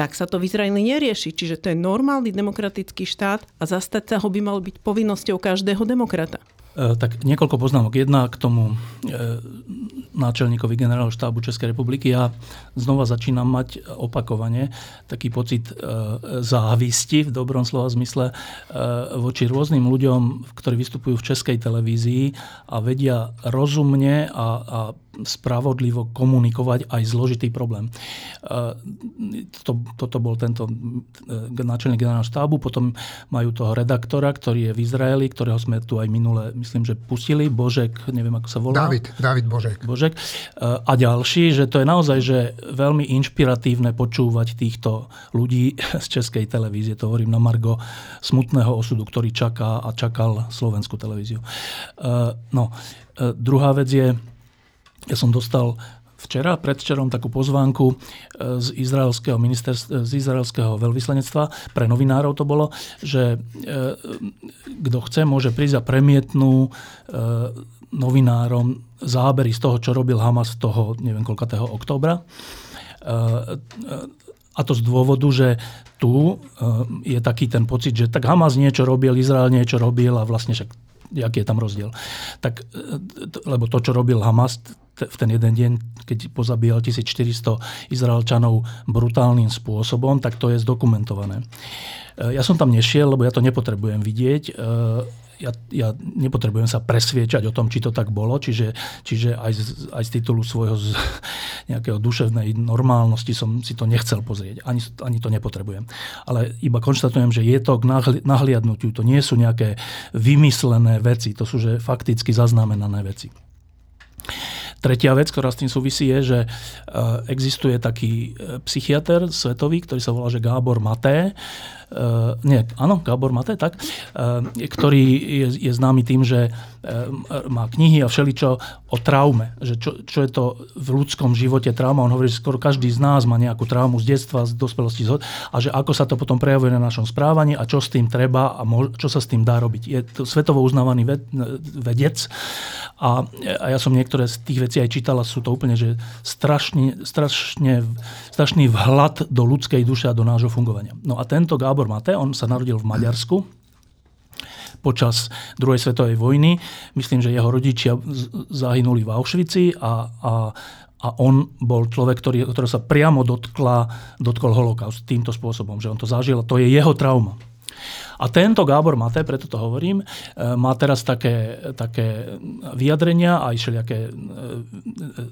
tak sa to v Izraeli nerieši. Čiže to je normálny demokratický štát a zastať sa ho by mal byť povinnosťou každého demokrata. E, tak niekoľko poznámok. Jedna k tomu e, náčelníkovi generálneho štábu Českej republiky. Ja znova začínam mať opakovane taký pocit e, závisti v dobrom slova zmysle voči rôznym ľuďom, ktorí vystupujú v českej televízii a vedia rozumne a, a spravodlivo komunikovať aj zložitý problém. Toto, toto bol tento náčelník generálneho štábu, potom majú toho redaktora, ktorý je v Izraeli, ktorého sme tu aj minule myslím, že pustili, Božek, neviem ako sa volá. David, David Božek. Božek. E, a ďalší, že to je naozaj že veľmi inšpiratívne počúvať týchto ľudí (laughs) z českej televízie. To hovorím na Margo smutného osudu, ktorý čaká a čakal slovenskú televíziu. E, no, e, druhá vec je, ja som dostal včera, predvčerom takú pozvánku z izraelského, z izraelského veľvyslanectva, pre novinárov to bolo, že kto chce, môže prísť a premietnú novinárom zábery z toho, čo robil Hamas toho, neviem koľkatého oktobra. A to z dôvodu, že tu je taký ten pocit, že tak Hamas niečo robil, Izrael niečo robil a vlastne však aký je tam rozdiel. Tak, lebo to, čo robil Hamas v ten jeden deň, keď pozabíjal 1400 Izraelčanov brutálnym spôsobom, tak to je zdokumentované. Ja som tam nešiel, lebo ja to nepotrebujem vidieť ja, ja nepotrebujem sa presviečať o tom, či to tak bolo, čiže, čiže aj, z, aj z titulu svojho z, (laughs) nejakého duševnej normálnosti som si to nechcel pozrieť. Ani, ani to nepotrebujem. Ale iba konštatujem, že je to k nahliadnutiu. To nie sú nejaké vymyslené veci, to sú že fakticky zaznamenané veci. Tretia vec, ktorá s tým súvisí, je, že e, existuje taký e, psychiatr svetový, ktorý sa volá že Gábor Maté, Uh, nie, áno, Gábor Maté, tak, ktorý je, je známy tým, že má knihy a všeličo o traume, že čo, čo je to v ľudskom živote trauma. On hovorí, že skoro každý z nás má nejakú traumu z detstva, z dospelosti a že ako sa to potom prejavuje na našom správaní a čo s tým treba a mo, čo sa s tým dá robiť. Je to svetovo uznávaný ved, vedec a, a ja som niektoré z tých vecí aj čítal a sú to úplne, že strašne, strašne, strašný vhľad do ľudskej duše a do nášho fungovania. No a tento Gábor Mate, on sa narodil v Maďarsku počas druhej svetovej vojny. Myslím, že jeho rodičia zahynuli v Auschwitzi a, a, a on bol človek, ktorý, ktorý sa priamo dotkla, dotkol holokaust týmto spôsobom, že on to zažil. To je jeho trauma. A tento Gábor Maté, preto to hovorím, e, má teraz také, také vyjadrenia, aj všelijaké, e,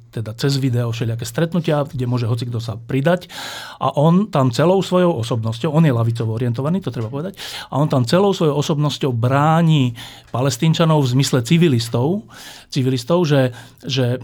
teda cez video, všelijaké stretnutia, kde môže hoci kto sa pridať. A on tam celou svojou osobnosťou, on je lavicovo orientovaný, to treba povedať, a on tam celou svojou osobnosťou bráni palestínčanov v zmysle civilistov, civilistov že, že,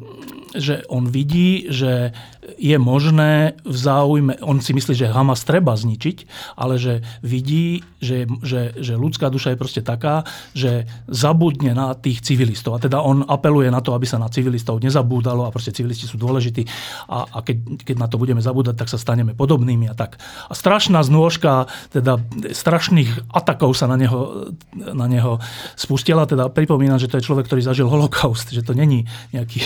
že on vidí, že je možné v záujme, on si myslí, že Hamas treba zničiť, ale že vidí, že, že, že ľudská duša je proste taká, že zabudne na tých civilistov. A teda on apeluje na to, aby sa na civilistov nezabúdalo a proste civilisti sú dôležití a, a keď, keď na to budeme zabúdať, tak sa staneme podobnými a tak. A strašná znôžka, teda strašných atakov sa na neho, na neho spustila. Teda pripomínam, že to je človek, ktorý zažil holokaust, že to není nejaký,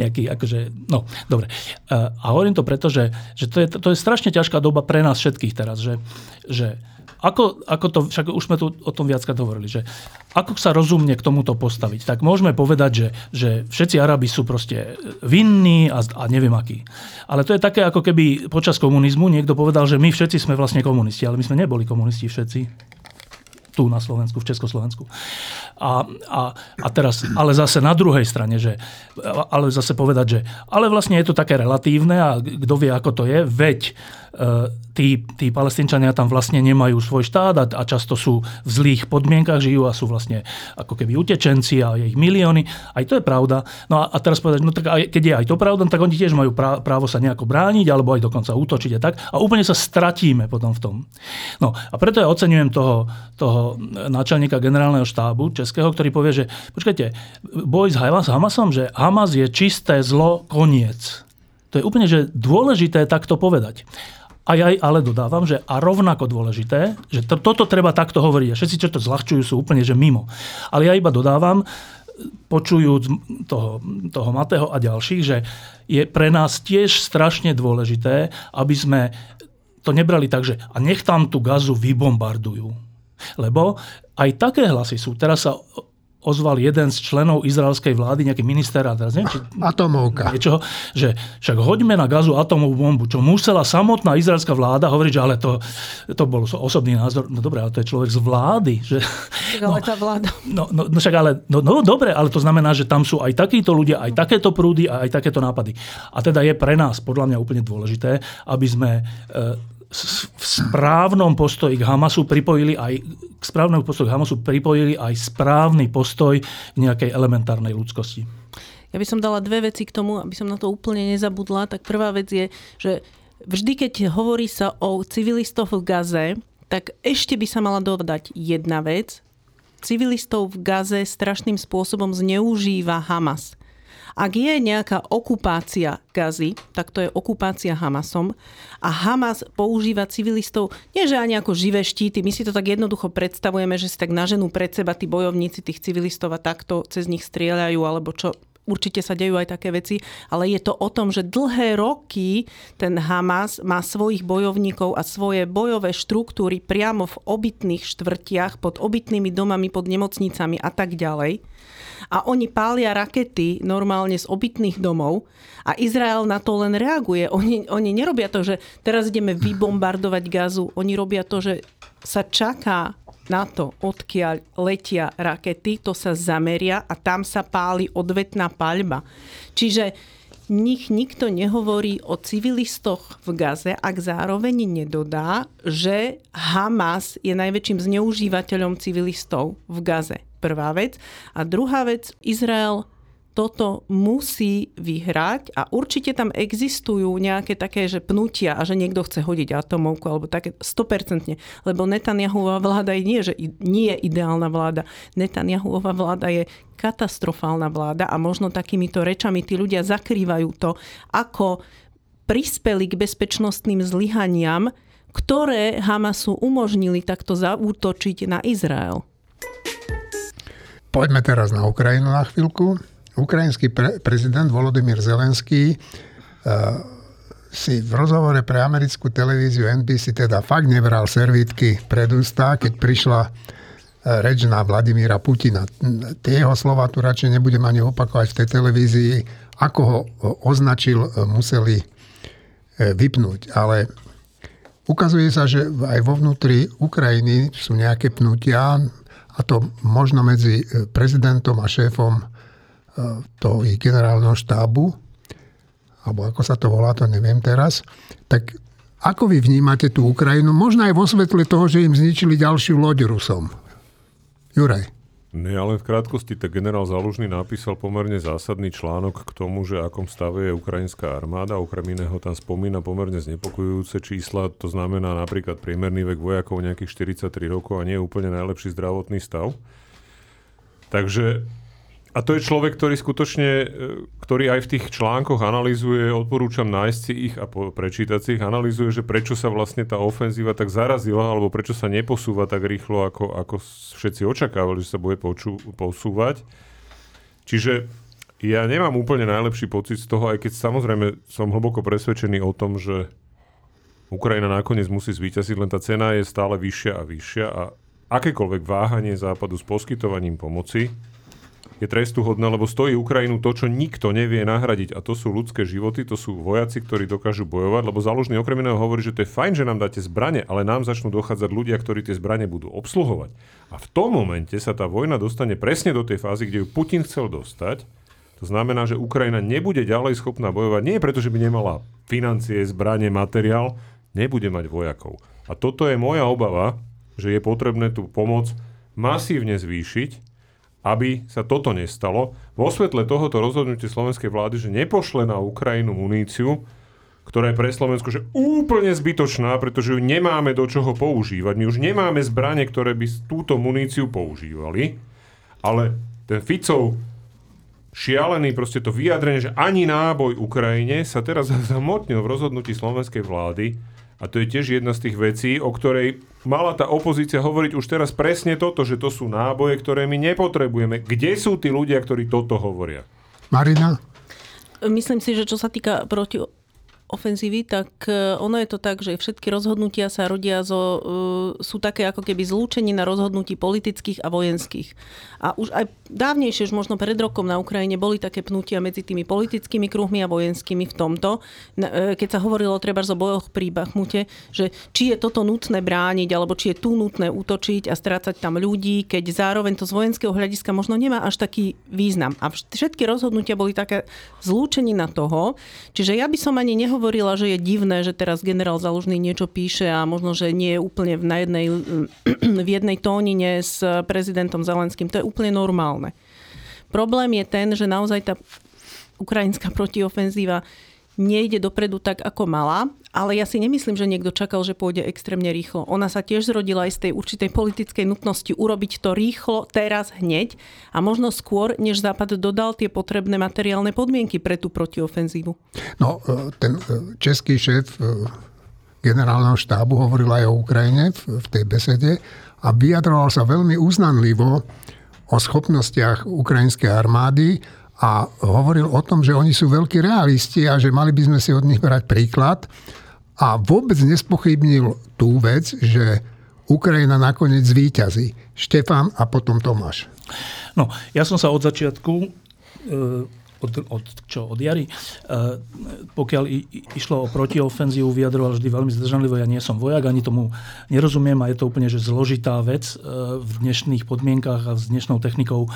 nejaký akože, no, dobre. A hovorím to preto, že, že to, je, to je strašne ťažká doba pre nás všetkých teraz, že, že ako, ako to, však už sme tu o tom viackrát hovorili, že ako sa rozumne k tomuto postaviť, tak môžeme povedať, že, že všetci Arabi sú proste vinní a, a neviem akí. Ale to je také, ako keby počas komunizmu niekto povedal, že my všetci sme vlastne komunisti, ale my sme neboli komunisti všetci tu na Slovensku, v Československu. A, a, a teraz, ale zase na druhej strane, že, ale zase povedať, že ale vlastne je to také relatívne a kto vie, ako to je, veď e, tí, tí palestínčania tam vlastne nemajú svoj štát a, a často sú v zlých podmienkach, žijú a sú vlastne ako keby utečenci a je ich milióny. Aj to je pravda. No a, a teraz povedať, no tak aj, keď je aj to pravda, tak oni tiež majú právo sa nejako brániť alebo aj dokonca útočiť a tak. A úplne sa stratíme potom v tom. No a preto ja oceňujem toho, toho náčelníka generálneho štábu českého, ktorý povie, že počkajte, boj s Hamasom, že Hamas je čisté zlo, koniec. To je úplne že dôležité takto povedať. A ja ale dodávam, že a rovnako dôležité, že to, toto treba takto hovoriť. A všetci, čo to zľahčujú, sú úplne že mimo. Ale ja iba dodávam, počujúc toho, toho Matého a ďalších, že je pre nás tiež strašne dôležité, aby sme to nebrali tak, že a nech tam tú gazu vybombardujú lebo aj také hlasy sú. Teraz sa ozval jeden z členov izraelskej vlády, nejaký minister, a teraz neviem, či... Atomovka. Niečo, že však hoďme na gazu atomovú bombu, čo musela samotná izraelská vláda hovoriť, že ale to, to bol osobný názor. No dobre, ale to je človek z vlády. Že, no, ale tá vláda. No, no, no však ale, no, no dobre, ale to znamená, že tam sú aj takíto ľudia, aj takéto prúdy a aj takéto nápady. A teda je pre nás podľa mňa úplne dôležité, aby sme e, v správnom postoji k Hamasu pripojili aj k správnemu postoju k Hamasu pripojili aj správny postoj k nejakej elementárnej ľudskosti. Ja by som dala dve veci k tomu, aby som na to úplne nezabudla. Tak prvá vec je, že vždy, keď hovorí sa o civilistoch v Gaze, tak ešte by sa mala dodať jedna vec. Civilistov v Gaze strašným spôsobom zneužíva Hamas. Ak je nejaká okupácia Gazy, tak to je okupácia Hamasom. A Hamas používa civilistov, nie že ani ako živé štíty, my si to tak jednoducho predstavujeme, že si tak naženú pred seba tí bojovníci tých civilistov a takto cez nich strieľajú, alebo čo, určite sa dejú aj také veci, ale je to o tom, že dlhé roky ten Hamas má svojich bojovníkov a svoje bojové štruktúry priamo v obytných štvrtiach, pod obytnými domami, pod nemocnicami a tak ďalej. A oni pália rakety normálne z obytných domov a Izrael na to len reaguje. Oni, oni nerobia to, že teraz ideme vybombardovať gazu. Oni robia to, že sa čaká na to, odkiaľ letia rakety, to sa zameria a tam sa páli odvetná paľba. Čiže nich nikto nehovorí o civilistoch v Gaze, ak zároveň nedodá, že Hamas je najväčším zneužívateľom civilistov v Gaze. Prvá vec. A druhá vec, Izrael toto musí vyhrať a určite tam existujú nejaké také, že pnutia a že niekto chce hodiť atomovku alebo také 100%, lebo Netanyahuová vláda je nie, že nie je ideálna vláda. Netanyahuová vláda je katastrofálna vláda a možno takýmito rečami tí ľudia zakrývajú to, ako prispeli k bezpečnostným zlyhaniam, ktoré Hamasu umožnili takto zaútočiť na Izrael. Poďme teraz na Ukrajinu na chvíľku ukrajinský pre, prezident Volodymyr Zelenský uh, si v rozhovore pre americkú televíziu NBC teda fakt nebral servítky pred ústa, keď prišla uh, reč na Vladimíra Putina. Tie jeho slova tu radšej nebudem ani opakovať v tej televízii. Ako ho označil, uh, museli vypnúť. Ale ukazuje sa, že aj vo vnútri Ukrajiny sú nejaké pnutia, a to možno medzi prezidentom a šéfom toho ich generálneho štábu, alebo ako sa to volá, to neviem teraz, tak ako vy vnímate tú Ukrajinu, možno aj vo svetle toho, že im zničili ďalšiu loď Rusom? Juraj. Nie, ale v krátkosti tak generál Zalužný napísal pomerne zásadný článok k tomu, že akom stave je ukrajinská armáda. Okrem iného tam spomína pomerne znepokojujúce čísla, to znamená napríklad priemerný vek vojakov nejakých 43 rokov a nie je úplne najlepší zdravotný stav. Takže a to je človek, ktorý skutočne, e, ktorý aj v tých článkoch analizuje, odporúčam nájsť si ich a prečítať si ich, analizuje, že prečo sa vlastne tá ofenzíva tak zarazila, alebo prečo sa neposúva tak rýchlo, ako, ako všetci očakávali, že sa bude poču, posúvať. Čiže ja nemám úplne najlepší pocit z toho, aj keď samozrejme som hlboko presvedčený o tom, že Ukrajina nakoniec musí zvíťaziť, len tá cena je stále vyššia a vyššia a akékoľvek váhanie západu s poskytovaním pomoci je trestuhodné, lebo stojí Ukrajinu to, čo nikto nevie nahradiť. A to sú ľudské životy, to sú vojaci, ktorí dokážu bojovať, lebo záložný okrem iného hovorí, že to je fajn, že nám dáte zbranie, ale nám začnú dochádzať ľudia, ktorí tie zbranie budú obsluhovať. A v tom momente sa tá vojna dostane presne do tej fázy, kde ju Putin chcel dostať. To znamená, že Ukrajina nebude ďalej schopná bojovať. Nie preto, že by nemala financie, zbranie, materiál, nebude mať vojakov. A toto je moja obava, že je potrebné tú pomoc masívne zvýšiť, aby sa toto nestalo. Vo svetle tohoto rozhodnutia slovenskej vlády, že nepošle na Ukrajinu muníciu, ktorá je pre Slovensko že úplne zbytočná, pretože ju nemáme do čoho používať. My už nemáme zbranie, ktoré by túto muníciu používali, ale ten Ficov šialený proste to vyjadrenie, že ani náboj Ukrajine sa teraz (laughs) zamotnil v rozhodnutí slovenskej vlády a to je tiež jedna z tých vecí, o ktorej mala tá opozícia hovoriť už teraz presne toto, že to sú náboje, ktoré my nepotrebujeme. Kde sú tí ľudia, ktorí toto hovoria? Marina? Myslím si, že čo sa týka proti ofenzívy, tak e, ono je to tak, že všetky rozhodnutia sa rodia zo, uh, sú také ako keby zlúčení na rozhodnutí politických a vojenských. A už aj dávnejšie, už možno pred rokom na Ukrajine, boli také pnutia medzi tými politickými kruhmi a vojenskými v tomto. E, keď sa hovorilo treba o bojoch pri Bachmute, že či je toto nutné brániť, alebo či je tu nutné útočiť a strácať tam ľudí, keď zároveň to z vojenského hľadiska možno nemá až taký význam. A všetky rozhodnutia boli také na toho. Čiže ja by som ani nehovorila hovorila, že je divné, že teraz generál Zalužný niečo píše a možno, že nie je úplne v, jednej, (clears throat) v jednej tónine s prezidentom Zelenským. To je úplne normálne. Problém je ten, že naozaj tá ukrajinská protiofenzíva nejde dopredu tak, ako mala, ale ja si nemyslím, že niekto čakal, že pôjde extrémne rýchlo. Ona sa tiež zrodila aj z tej určitej politickej nutnosti urobiť to rýchlo, teraz, hneď a možno skôr, než Západ dodal tie potrebné materiálne podmienky pre tú protiofenzívu. No, e, ten e, český šéf e, generálneho štábu hovoril aj o Ukrajine v tej besede a vyjadroval sa veľmi uznanlivo o schopnostiach ukrajinskej armády a hovoril o tom, že oni sú veľkí realisti a že mali by sme si od nich brať príklad. A vôbec nespochybnil tú vec, že Ukrajina nakoniec zvíťazí. Štefan a potom Tomáš. No, ja som sa od začiatku e, od, od, čo, od jary. E, pokiaľ i, išlo o protiofenzívu, vyjadroval vždy veľmi zdržanlivo. Ja nie som vojak, ani tomu nerozumiem a je to úplne že zložitá vec e, v dnešných podmienkach a s dnešnou technikou e,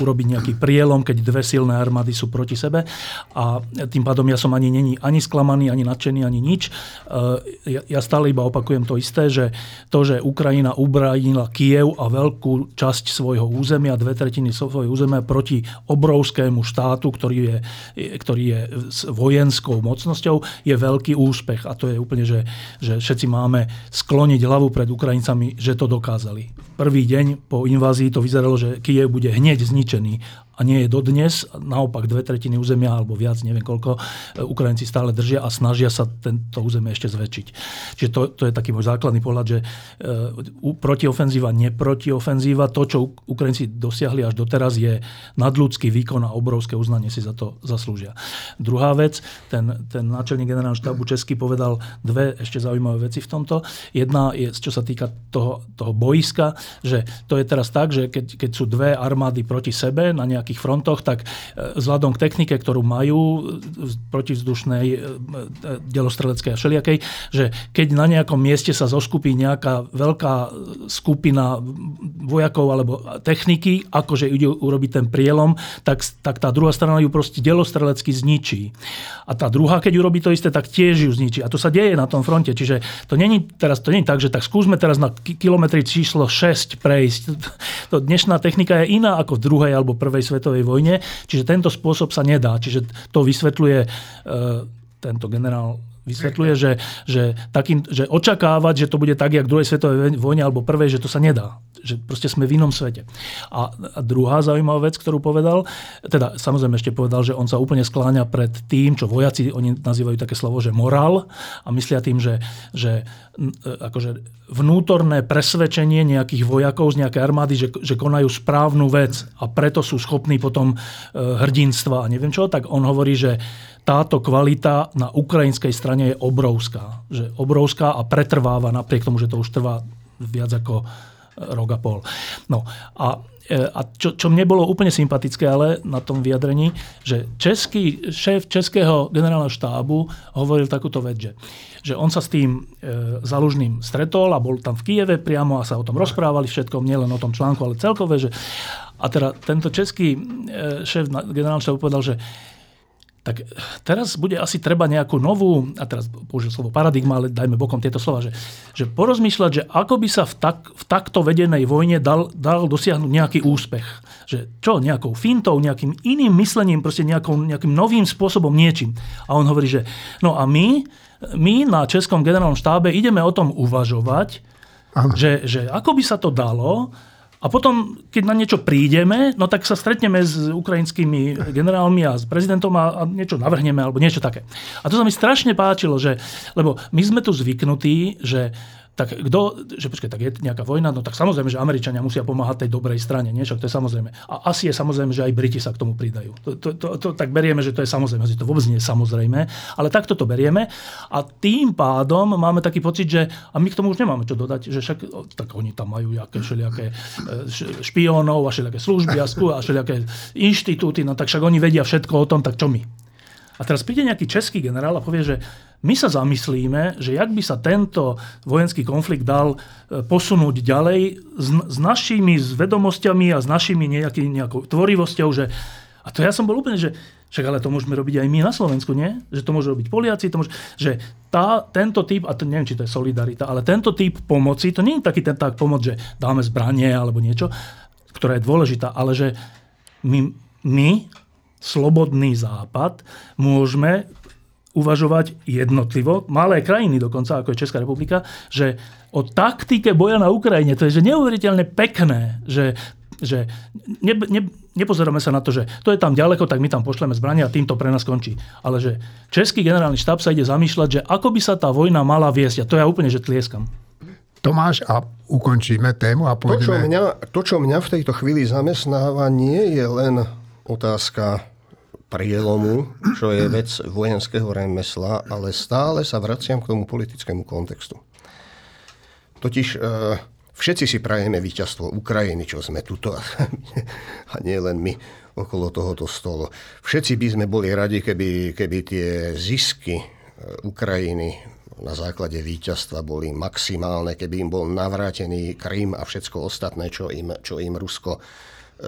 urobiť nejaký prielom, keď dve silné armády sú proti sebe. A tým pádom ja som ani není ani sklamaný, ani nadšený, ani nič. Ja, ja stále iba opakujem to isté, že to, že Ukrajina ubránila Kiev a veľkú časť svojho územia, dve tretiny svojho územia proti obrovskému štátu, štátu, ktorý je, ktorý je vojenskou mocnosťou, je veľký úspech. A to je úplne, že, že všetci máme skloniť hlavu pred Ukrajincami, že to dokázali. Prvý deň po invázii to vyzeralo, že Kiev bude hneď zničený a nie je dodnes. Naopak dve tretiny územia alebo viac, neviem koľko, e, Ukrajinci stále držia a snažia sa tento územie ešte zväčšiť. Čiže to, to je taký môj základný pohľad, že e, protiofenzíva, neprotiofenzíva, to, čo Ukrajinci dosiahli až doteraz, je nadľudský výkon a obrovské uznanie si za to zaslúžia. Druhá vec, ten, ten náčelník generálneho štábu Český povedal dve ešte zaujímavé veci v tomto. Jedna je, čo sa týka toho, toho boiska, že to je teraz tak, že keď, keď sú dve armády proti sebe na nejak nejakých frontoch, tak e, vzhľadom k technike, ktorú majú e, protivzdušnej, e, delostreleckej a všelijakej, že keď na nejakom mieste sa zoskupí nejaká veľká skupina vojakov alebo techniky, akože ide urobiť ten prielom, tak, tak tá druhá strana ju proste delostrelecky zničí. A tá druhá, keď urobí to isté, tak tiež ju zničí. A to sa deje na tom fronte. Čiže to není teraz to není tak, že tak skúsme teraz na kilometri číslo 6 prejsť. (laughs) To dnešná technika je iná ako v druhej alebo prvej svetovej vojne, čiže tento spôsob sa nedá. Čiže to vysvetľuje e, tento generál vysvetľuje, že, že, takým, že očakávať, že to bude tak, jak v druhej svetovej vojne alebo prvej, že to sa nedá. Že proste sme v inom svete. A, a druhá zaujímavá vec, ktorú povedal, teda samozrejme ešte povedal, že on sa úplne skláňa pred tým, čo vojaci, oni nazývajú také slovo, že morál a myslia tým, že, že e, akože vnútorné presvedčenie nejakých vojakov z nejakej armády, že, že konajú správnu vec a preto sú schopní potom e, hrdinstva a neviem čo, tak on hovorí, že táto kvalita na ukrajinskej strane je obrovská. Že obrovská a pretrváva napriek tomu, že to už trvá viac ako e, rok a pol. No a, e, a čo, čo mne bolo úplne sympatické ale na tom vyjadrení, že český, šéf Českého generálneho štábu hovoril takúto vec, že, že on sa s tým e, zalužným stretol a bol tam v Kieve priamo a sa o tom rozprávali všetkom, nielen o tom článku, ale celkové, že a teda tento český e, šéf generálneho štábu povedal, že tak teraz bude asi treba nejakú novú, a teraz použijem slovo paradigma, ale dajme bokom tieto slova, že, že porozmýšľať, že ako by sa v, tak, v takto vedenej vojne dal, dal dosiahnuť nejaký úspech. Že čo, nejakou fintou, nejakým iným myslením, proste nejakou, nejakým novým spôsobom, niečím. A on hovorí, že no a my, my na Českom generálnom štábe ideme o tom uvažovať, že, že ako by sa to dalo, a potom, keď na niečo prídeme, no tak sa stretneme s ukrajinskými generálmi a s prezidentom a, a niečo navrhneme alebo niečo také. A to sa mi strašne páčilo, že, lebo my sme tu zvyknutí, že tak kto, že počkaj, tak je nejaká vojna, no tak samozrejme, že Američania musia pomáhať tej dobrej strane, nie? Však to je samozrejme. A asi je samozrejme, že aj Briti sa k tomu pridajú. To, to, to, to tak berieme, že to je samozrejme, že to vôbec nie je samozrejme, ale takto to berieme a tým pádom máme taký pocit, že a my k tomu už nemáme čo dodať, že však tak oni tam majú jaké, všelijaké e, špiónov a všelijaké služby a, a všelijaké inštitúty, no tak však oni vedia všetko o tom, tak čo my? A teraz príde nejaký český generál a povie, že my sa zamyslíme, že jak by sa tento vojenský konflikt dal e, posunúť ďalej s, s našimi vedomosťami a s našimi nejaký, nejakou tvorivosťou, že a to ja som bol úplne, že však ale to môžeme robiť aj my na Slovensku, nie? Že to môžu robiť Poliaci, to môže, že tá, tento typ, a to neviem, či to je solidarita, ale tento typ pomoci, to nie je taký ten tak pomoc, že dáme zbranie alebo niečo, ktorá je dôležitá, ale že my, my slobodný západ môžeme uvažovať jednotlivo, malé krajiny dokonca, ako je Česká republika, že o taktike boja na Ukrajine, to je že neuveriteľne pekné, že že ne, ne, nepozeráme sa na to, že to je tam ďaleko, tak my tam pošleme zbrania a tým to pre nás končí. Ale že Český generálny štáb sa ide zamýšľať, že ako by sa tá vojna mala viesť. A to ja úplne, že tlieskam. Tomáš, a ukončíme tému a pôjdeme... To čo, mňa, to, čo mňa v tejto chvíli zamestnáva, nie je len otázka prielomu, čo je vec vojenského remesla, ale stále sa vraciam k tomu politickému kontextu. Totiž e, všetci si prajeme víťazstvo Ukrajiny, čo sme tuto a nie len my okolo tohoto stolu. Všetci by sme boli radi, keby, keby tie zisky e, Ukrajiny na základe víťazstva boli maximálne, keby im bol navrátený Krym a všetko ostatné, čo im, čo im Rusko e,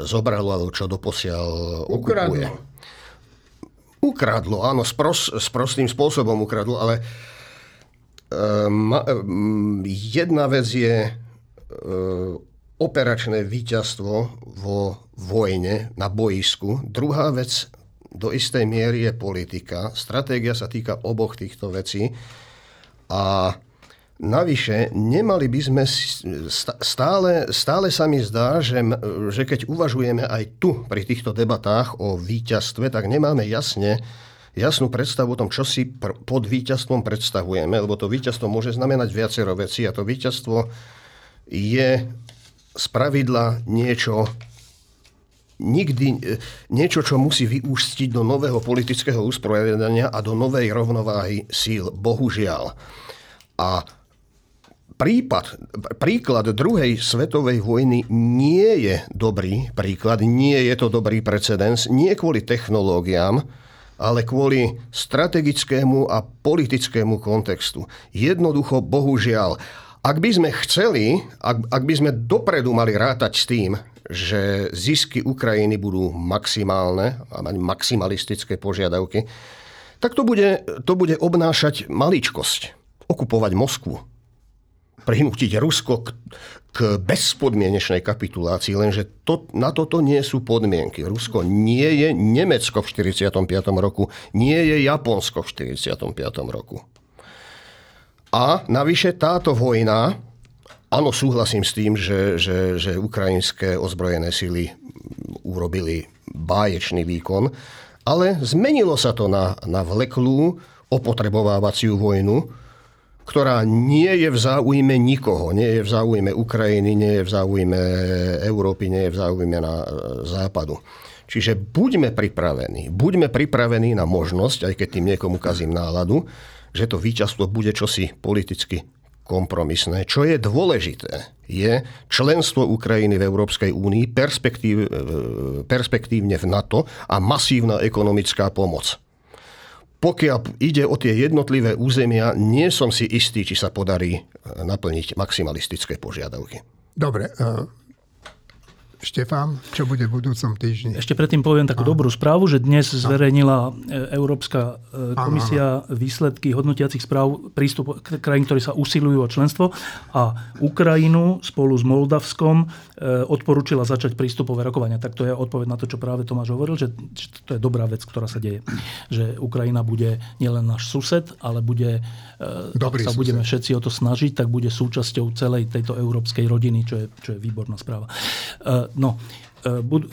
zobralo, alebo čo doposiaľ okupuje. Ukradlo. Ukradlo, áno, spros, sprostým spôsobom ukradlo, ale um, jedna vec je uh, operačné víťazstvo vo vojne na boisku. Druhá vec do istej miery je politika. Stratégia sa týka oboch týchto vecí. A Navyše, nemali by sme stále, stále sa mi zdá, že, že keď uvažujeme aj tu pri týchto debatách o víťazstve, tak nemáme jasne jasnú predstavu o tom, čo si pr- pod víťazstvom predstavujeme, lebo to víťazstvo môže znamenať viacero vecí a to víťazstvo je z pravidla niečo nikdy e, niečo, čo musí vyústiť do nového politického usporiadania a do novej rovnováhy síl. Bohužiaľ. A prípad, príklad druhej svetovej vojny nie je dobrý príklad, nie je to dobrý precedens, nie kvôli technológiám, ale kvôli strategickému a politickému kontextu. Jednoducho, bohužiaľ, ak by sme chceli, ak, ak by sme dopredu mali rátať s tým, že zisky Ukrajiny budú maximálne a mať maximalistické požiadavky, tak to bude, to bude obnášať maličkosť. Okupovať Moskvu, prinútiť Rusko k, k bezpodmienečnej kapitulácii, lenže to, na toto nie sú podmienky. Rusko nie je Nemecko v 45. roku, nie je Japonsko v 45. roku. A navyše táto vojna, áno, súhlasím s tým, že, že, že ukrajinské ozbrojené sily urobili báječný výkon, ale zmenilo sa to na, na vleklú opotrebovávaciu vojnu, ktorá nie je v záujme nikoho. Nie je v záujme Ukrajiny, nie je v záujme Európy, nie je v záujme na e, západu. Čiže buďme pripravení. Buďme pripravení na možnosť, aj keď tým niekomu kazím náladu, že to víťazstvo bude čosi politicky kompromisné. Čo je dôležité, je členstvo Ukrajiny v Európskej únii, perspektív, e, perspektívne v NATO a masívna ekonomická pomoc pokiaľ ide o tie jednotlivé územia, nie som si istý, či sa podarí e, naplniť maximalistické požiadavky. Dobre, e, Štefán, čo bude v budúcom týždni? Ešte predtým poviem takú dobrú správu, že dnes zverejnila e, Európska komisia výsledky hodnotiacich správ prístup krajín, ktorí sa usilujú o členstvo a Ukrajinu spolu s Moldavskom odporúčila začať prístupové rokovania. Tak to je odpoveď na to, čo práve Tomáš hovoril, že, že to je dobrá vec, ktorá sa deje. Že Ukrajina bude nielen náš sused, ale bude, Dobrý ak sa budeme všetci o to snažiť, tak bude súčasťou celej tejto európskej rodiny, čo je, čo je výborná správa. No,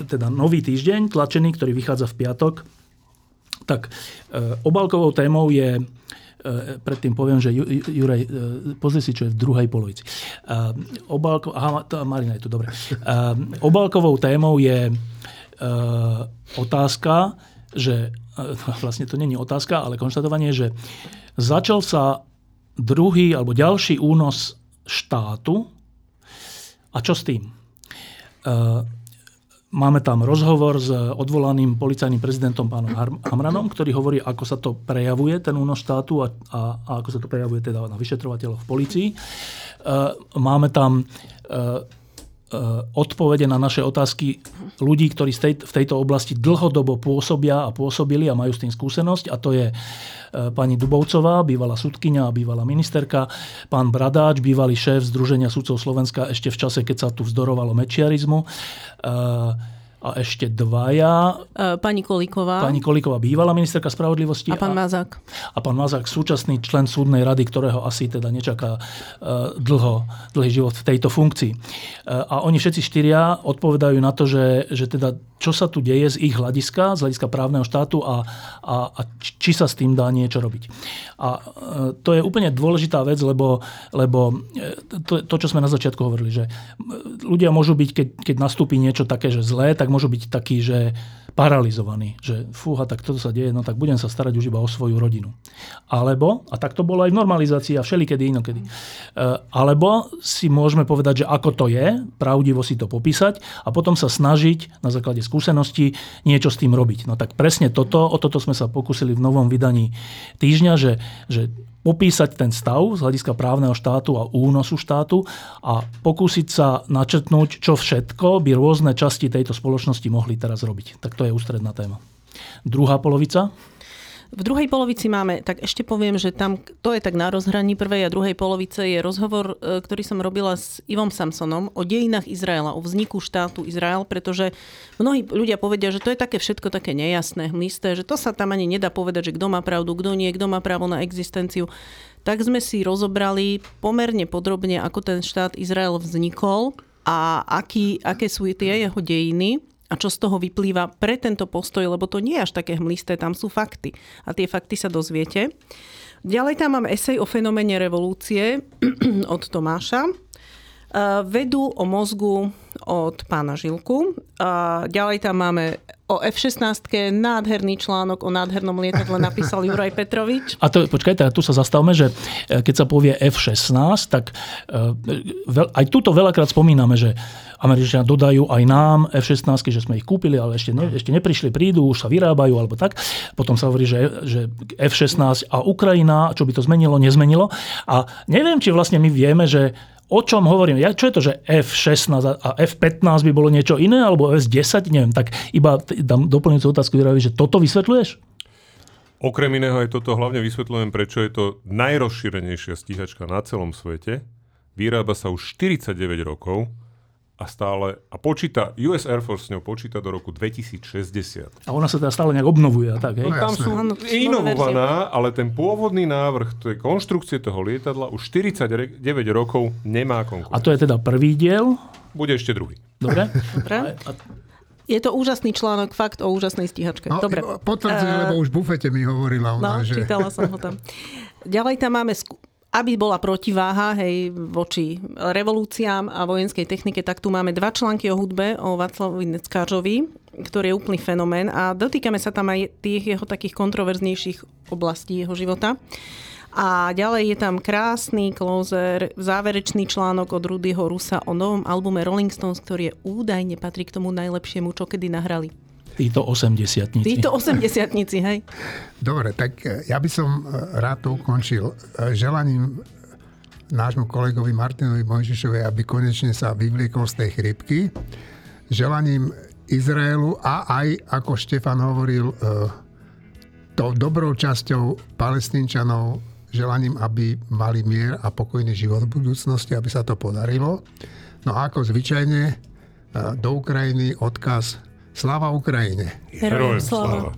teda nový týždeň, tlačený, ktorý vychádza v piatok, tak obalkovou témou je E, predtým poviem, že Juraj, e, pozri si, čo je v druhej polovici. E, Obalko, aha, Marina je tu, dobre. Obalkovou témou je otázka, že (laughs) vlastne to není otázka, ale konštatovanie, že začal sa druhý alebo ďalší únos štátu a čo s tým? Máme tam rozhovor s odvolaným policajným prezidentom pánom Hamranom, ktorý hovorí, ako sa to prejavuje, ten únos štátu a, a, a ako sa to prejavuje teda na vyšetrovateľov v policii. E, máme tam e, e, odpovede na naše otázky ľudí, ktorí v tejto oblasti dlhodobo pôsobia a pôsobili a majú s tým skúsenosť. A to je pani Dubovcová, bývalá sudkynia a bývalá ministerka, pán Bradáč, bývalý šéf Združenia sudcov Slovenska ešte v čase, keď sa tu vzdorovalo mečiarizmu a ešte dvaja. E, pani Kolíková. Pani Kolíková bývalá ministerka spravodlivosti. A pán Mazák. A pán Mazák, súčasný člen súdnej rady, ktorého asi teda nečaká e, dlho, dlhý život v tejto funkcii. E, a oni všetci štyria odpovedajú na to, že, že teda čo sa tu deje z ich hľadiska, z hľadiska právneho štátu a, a, a či sa s tým dá niečo robiť. A to je úplne dôležitá vec, lebo, lebo to, to, čo sme na začiatku hovorili, že ľudia môžu byť, keď, keď nastúpi niečo také, že zlé, tak môžu byť takí, že paralizovaní, že fúha, tak toto sa deje, no tak budem sa starať už iba o svoju rodinu. Alebo, a tak to bolo aj v normalizácii a všelikedy inokedy, e, alebo si môžeme povedať, že ako to je, pravdivo si to popísať a potom sa snažiť na základe skúseností niečo s tým robiť. No tak presne toto, o toto sme sa pokúsili v novom vydaní týždňa, že, že popísať ten stav z hľadiska právneho štátu a únosu štátu a pokúsiť sa načetnúť, čo všetko by rôzne časti tejto spoločnosti mohli teraz robiť. Tak to je ústredná téma. Druhá polovica v druhej polovici máme, tak ešte poviem, že tam to je tak na rozhraní prvej a druhej polovice je rozhovor, e, ktorý som robila s Ivom Samsonom o dejinách Izraela, o vzniku štátu Izrael, pretože mnohí ľudia povedia, že to je také všetko také nejasné, hmlisté, že to sa tam ani nedá povedať, že kto má pravdu, kto nie, kto má právo na existenciu. Tak sme si rozobrali pomerne podrobne, ako ten štát Izrael vznikol a aký, aké sú tie jeho dejiny a čo z toho vyplýva pre tento postoj, lebo to nie je až také hmlisté, tam sú fakty. A tie fakty sa dozviete. Ďalej tam mám esej o fenoméne revolúcie (clears throat) od Tomáša. Vedu o mozgu od pána Žilku. Ďalej tam máme o F-16, nádherný článok o nádhernom lietadle napísal Juraj Petrovič. A to, počkaj, teda tu sa zastavme, že e, keď sa povie F-16, tak e, aj tuto veľakrát spomíname, že Američania dodajú aj nám F-16, že sme ich kúpili, ale ešte, ne, ešte neprišli, prídu, už sa vyrábajú alebo tak. Potom sa hovorí, že, že F-16 a Ukrajina, čo by to zmenilo, nezmenilo. A neviem, či vlastne my vieme, že o čom hovorím? Ja, čo je to, že F16 a F15 by bolo niečo iné, alebo F10, neviem, tak iba dám doplňujúcu otázku, že toto vysvetľuješ? Okrem iného aj toto hlavne vysvetľujem, prečo je to najrozšírenejšia stíhačka na celom svete. Vyrába sa už 49 rokov a stále, a počíta, US Air Force s ňou počíta do roku 2060. A ona sa teda stále nejak obnovuje a tak, hej? No, tam sú inovovaná, ale ten pôvodný návrh tej konštrukcie toho lietadla už 49 rokov nemá konkurent. A to je teda prvý diel? Bude ešte druhý. Dobre. (laughs) Dobre. A, je to úžasný článok, fakt o úžasnej stíhačke. No, Dobre. Potvrdzujem, uh, lebo už v bufete mi hovorila ona, no, že... čítala som ho tam. Ďalej tam máme sku- aby bola protiváha hej, voči revolúciám a vojenskej technike, tak tu máme dva články o hudbe o Václavovi Neckářovi, ktorý je úplný fenomén a dotýkame sa tam aj tých jeho takých kontroverznejších oblastí jeho života. A ďalej je tam krásny closer, záverečný článok od Rudyho Rusa o novom albume Rolling Stones, ktorý je údajne patrí k tomu najlepšiemu, čo kedy nahrali. Títo 80 Títo 80 hej. Dobre, tak e, ja by som e, rád to ukončil e, želaním nášmu kolegovi Martinovi Mojžišovi, aby konečne sa vyvliekol z tej chrypky. Želaním Izraelu a aj, ako Štefan hovoril, to dobrou časťou palestínčanov želaním, aby mali mier a pokojný život v budúcnosti, aby sa to podarilo. No a ako zvyčajne do Ukrajiny odkaz Sláva Ukrajine. Herojem sláva.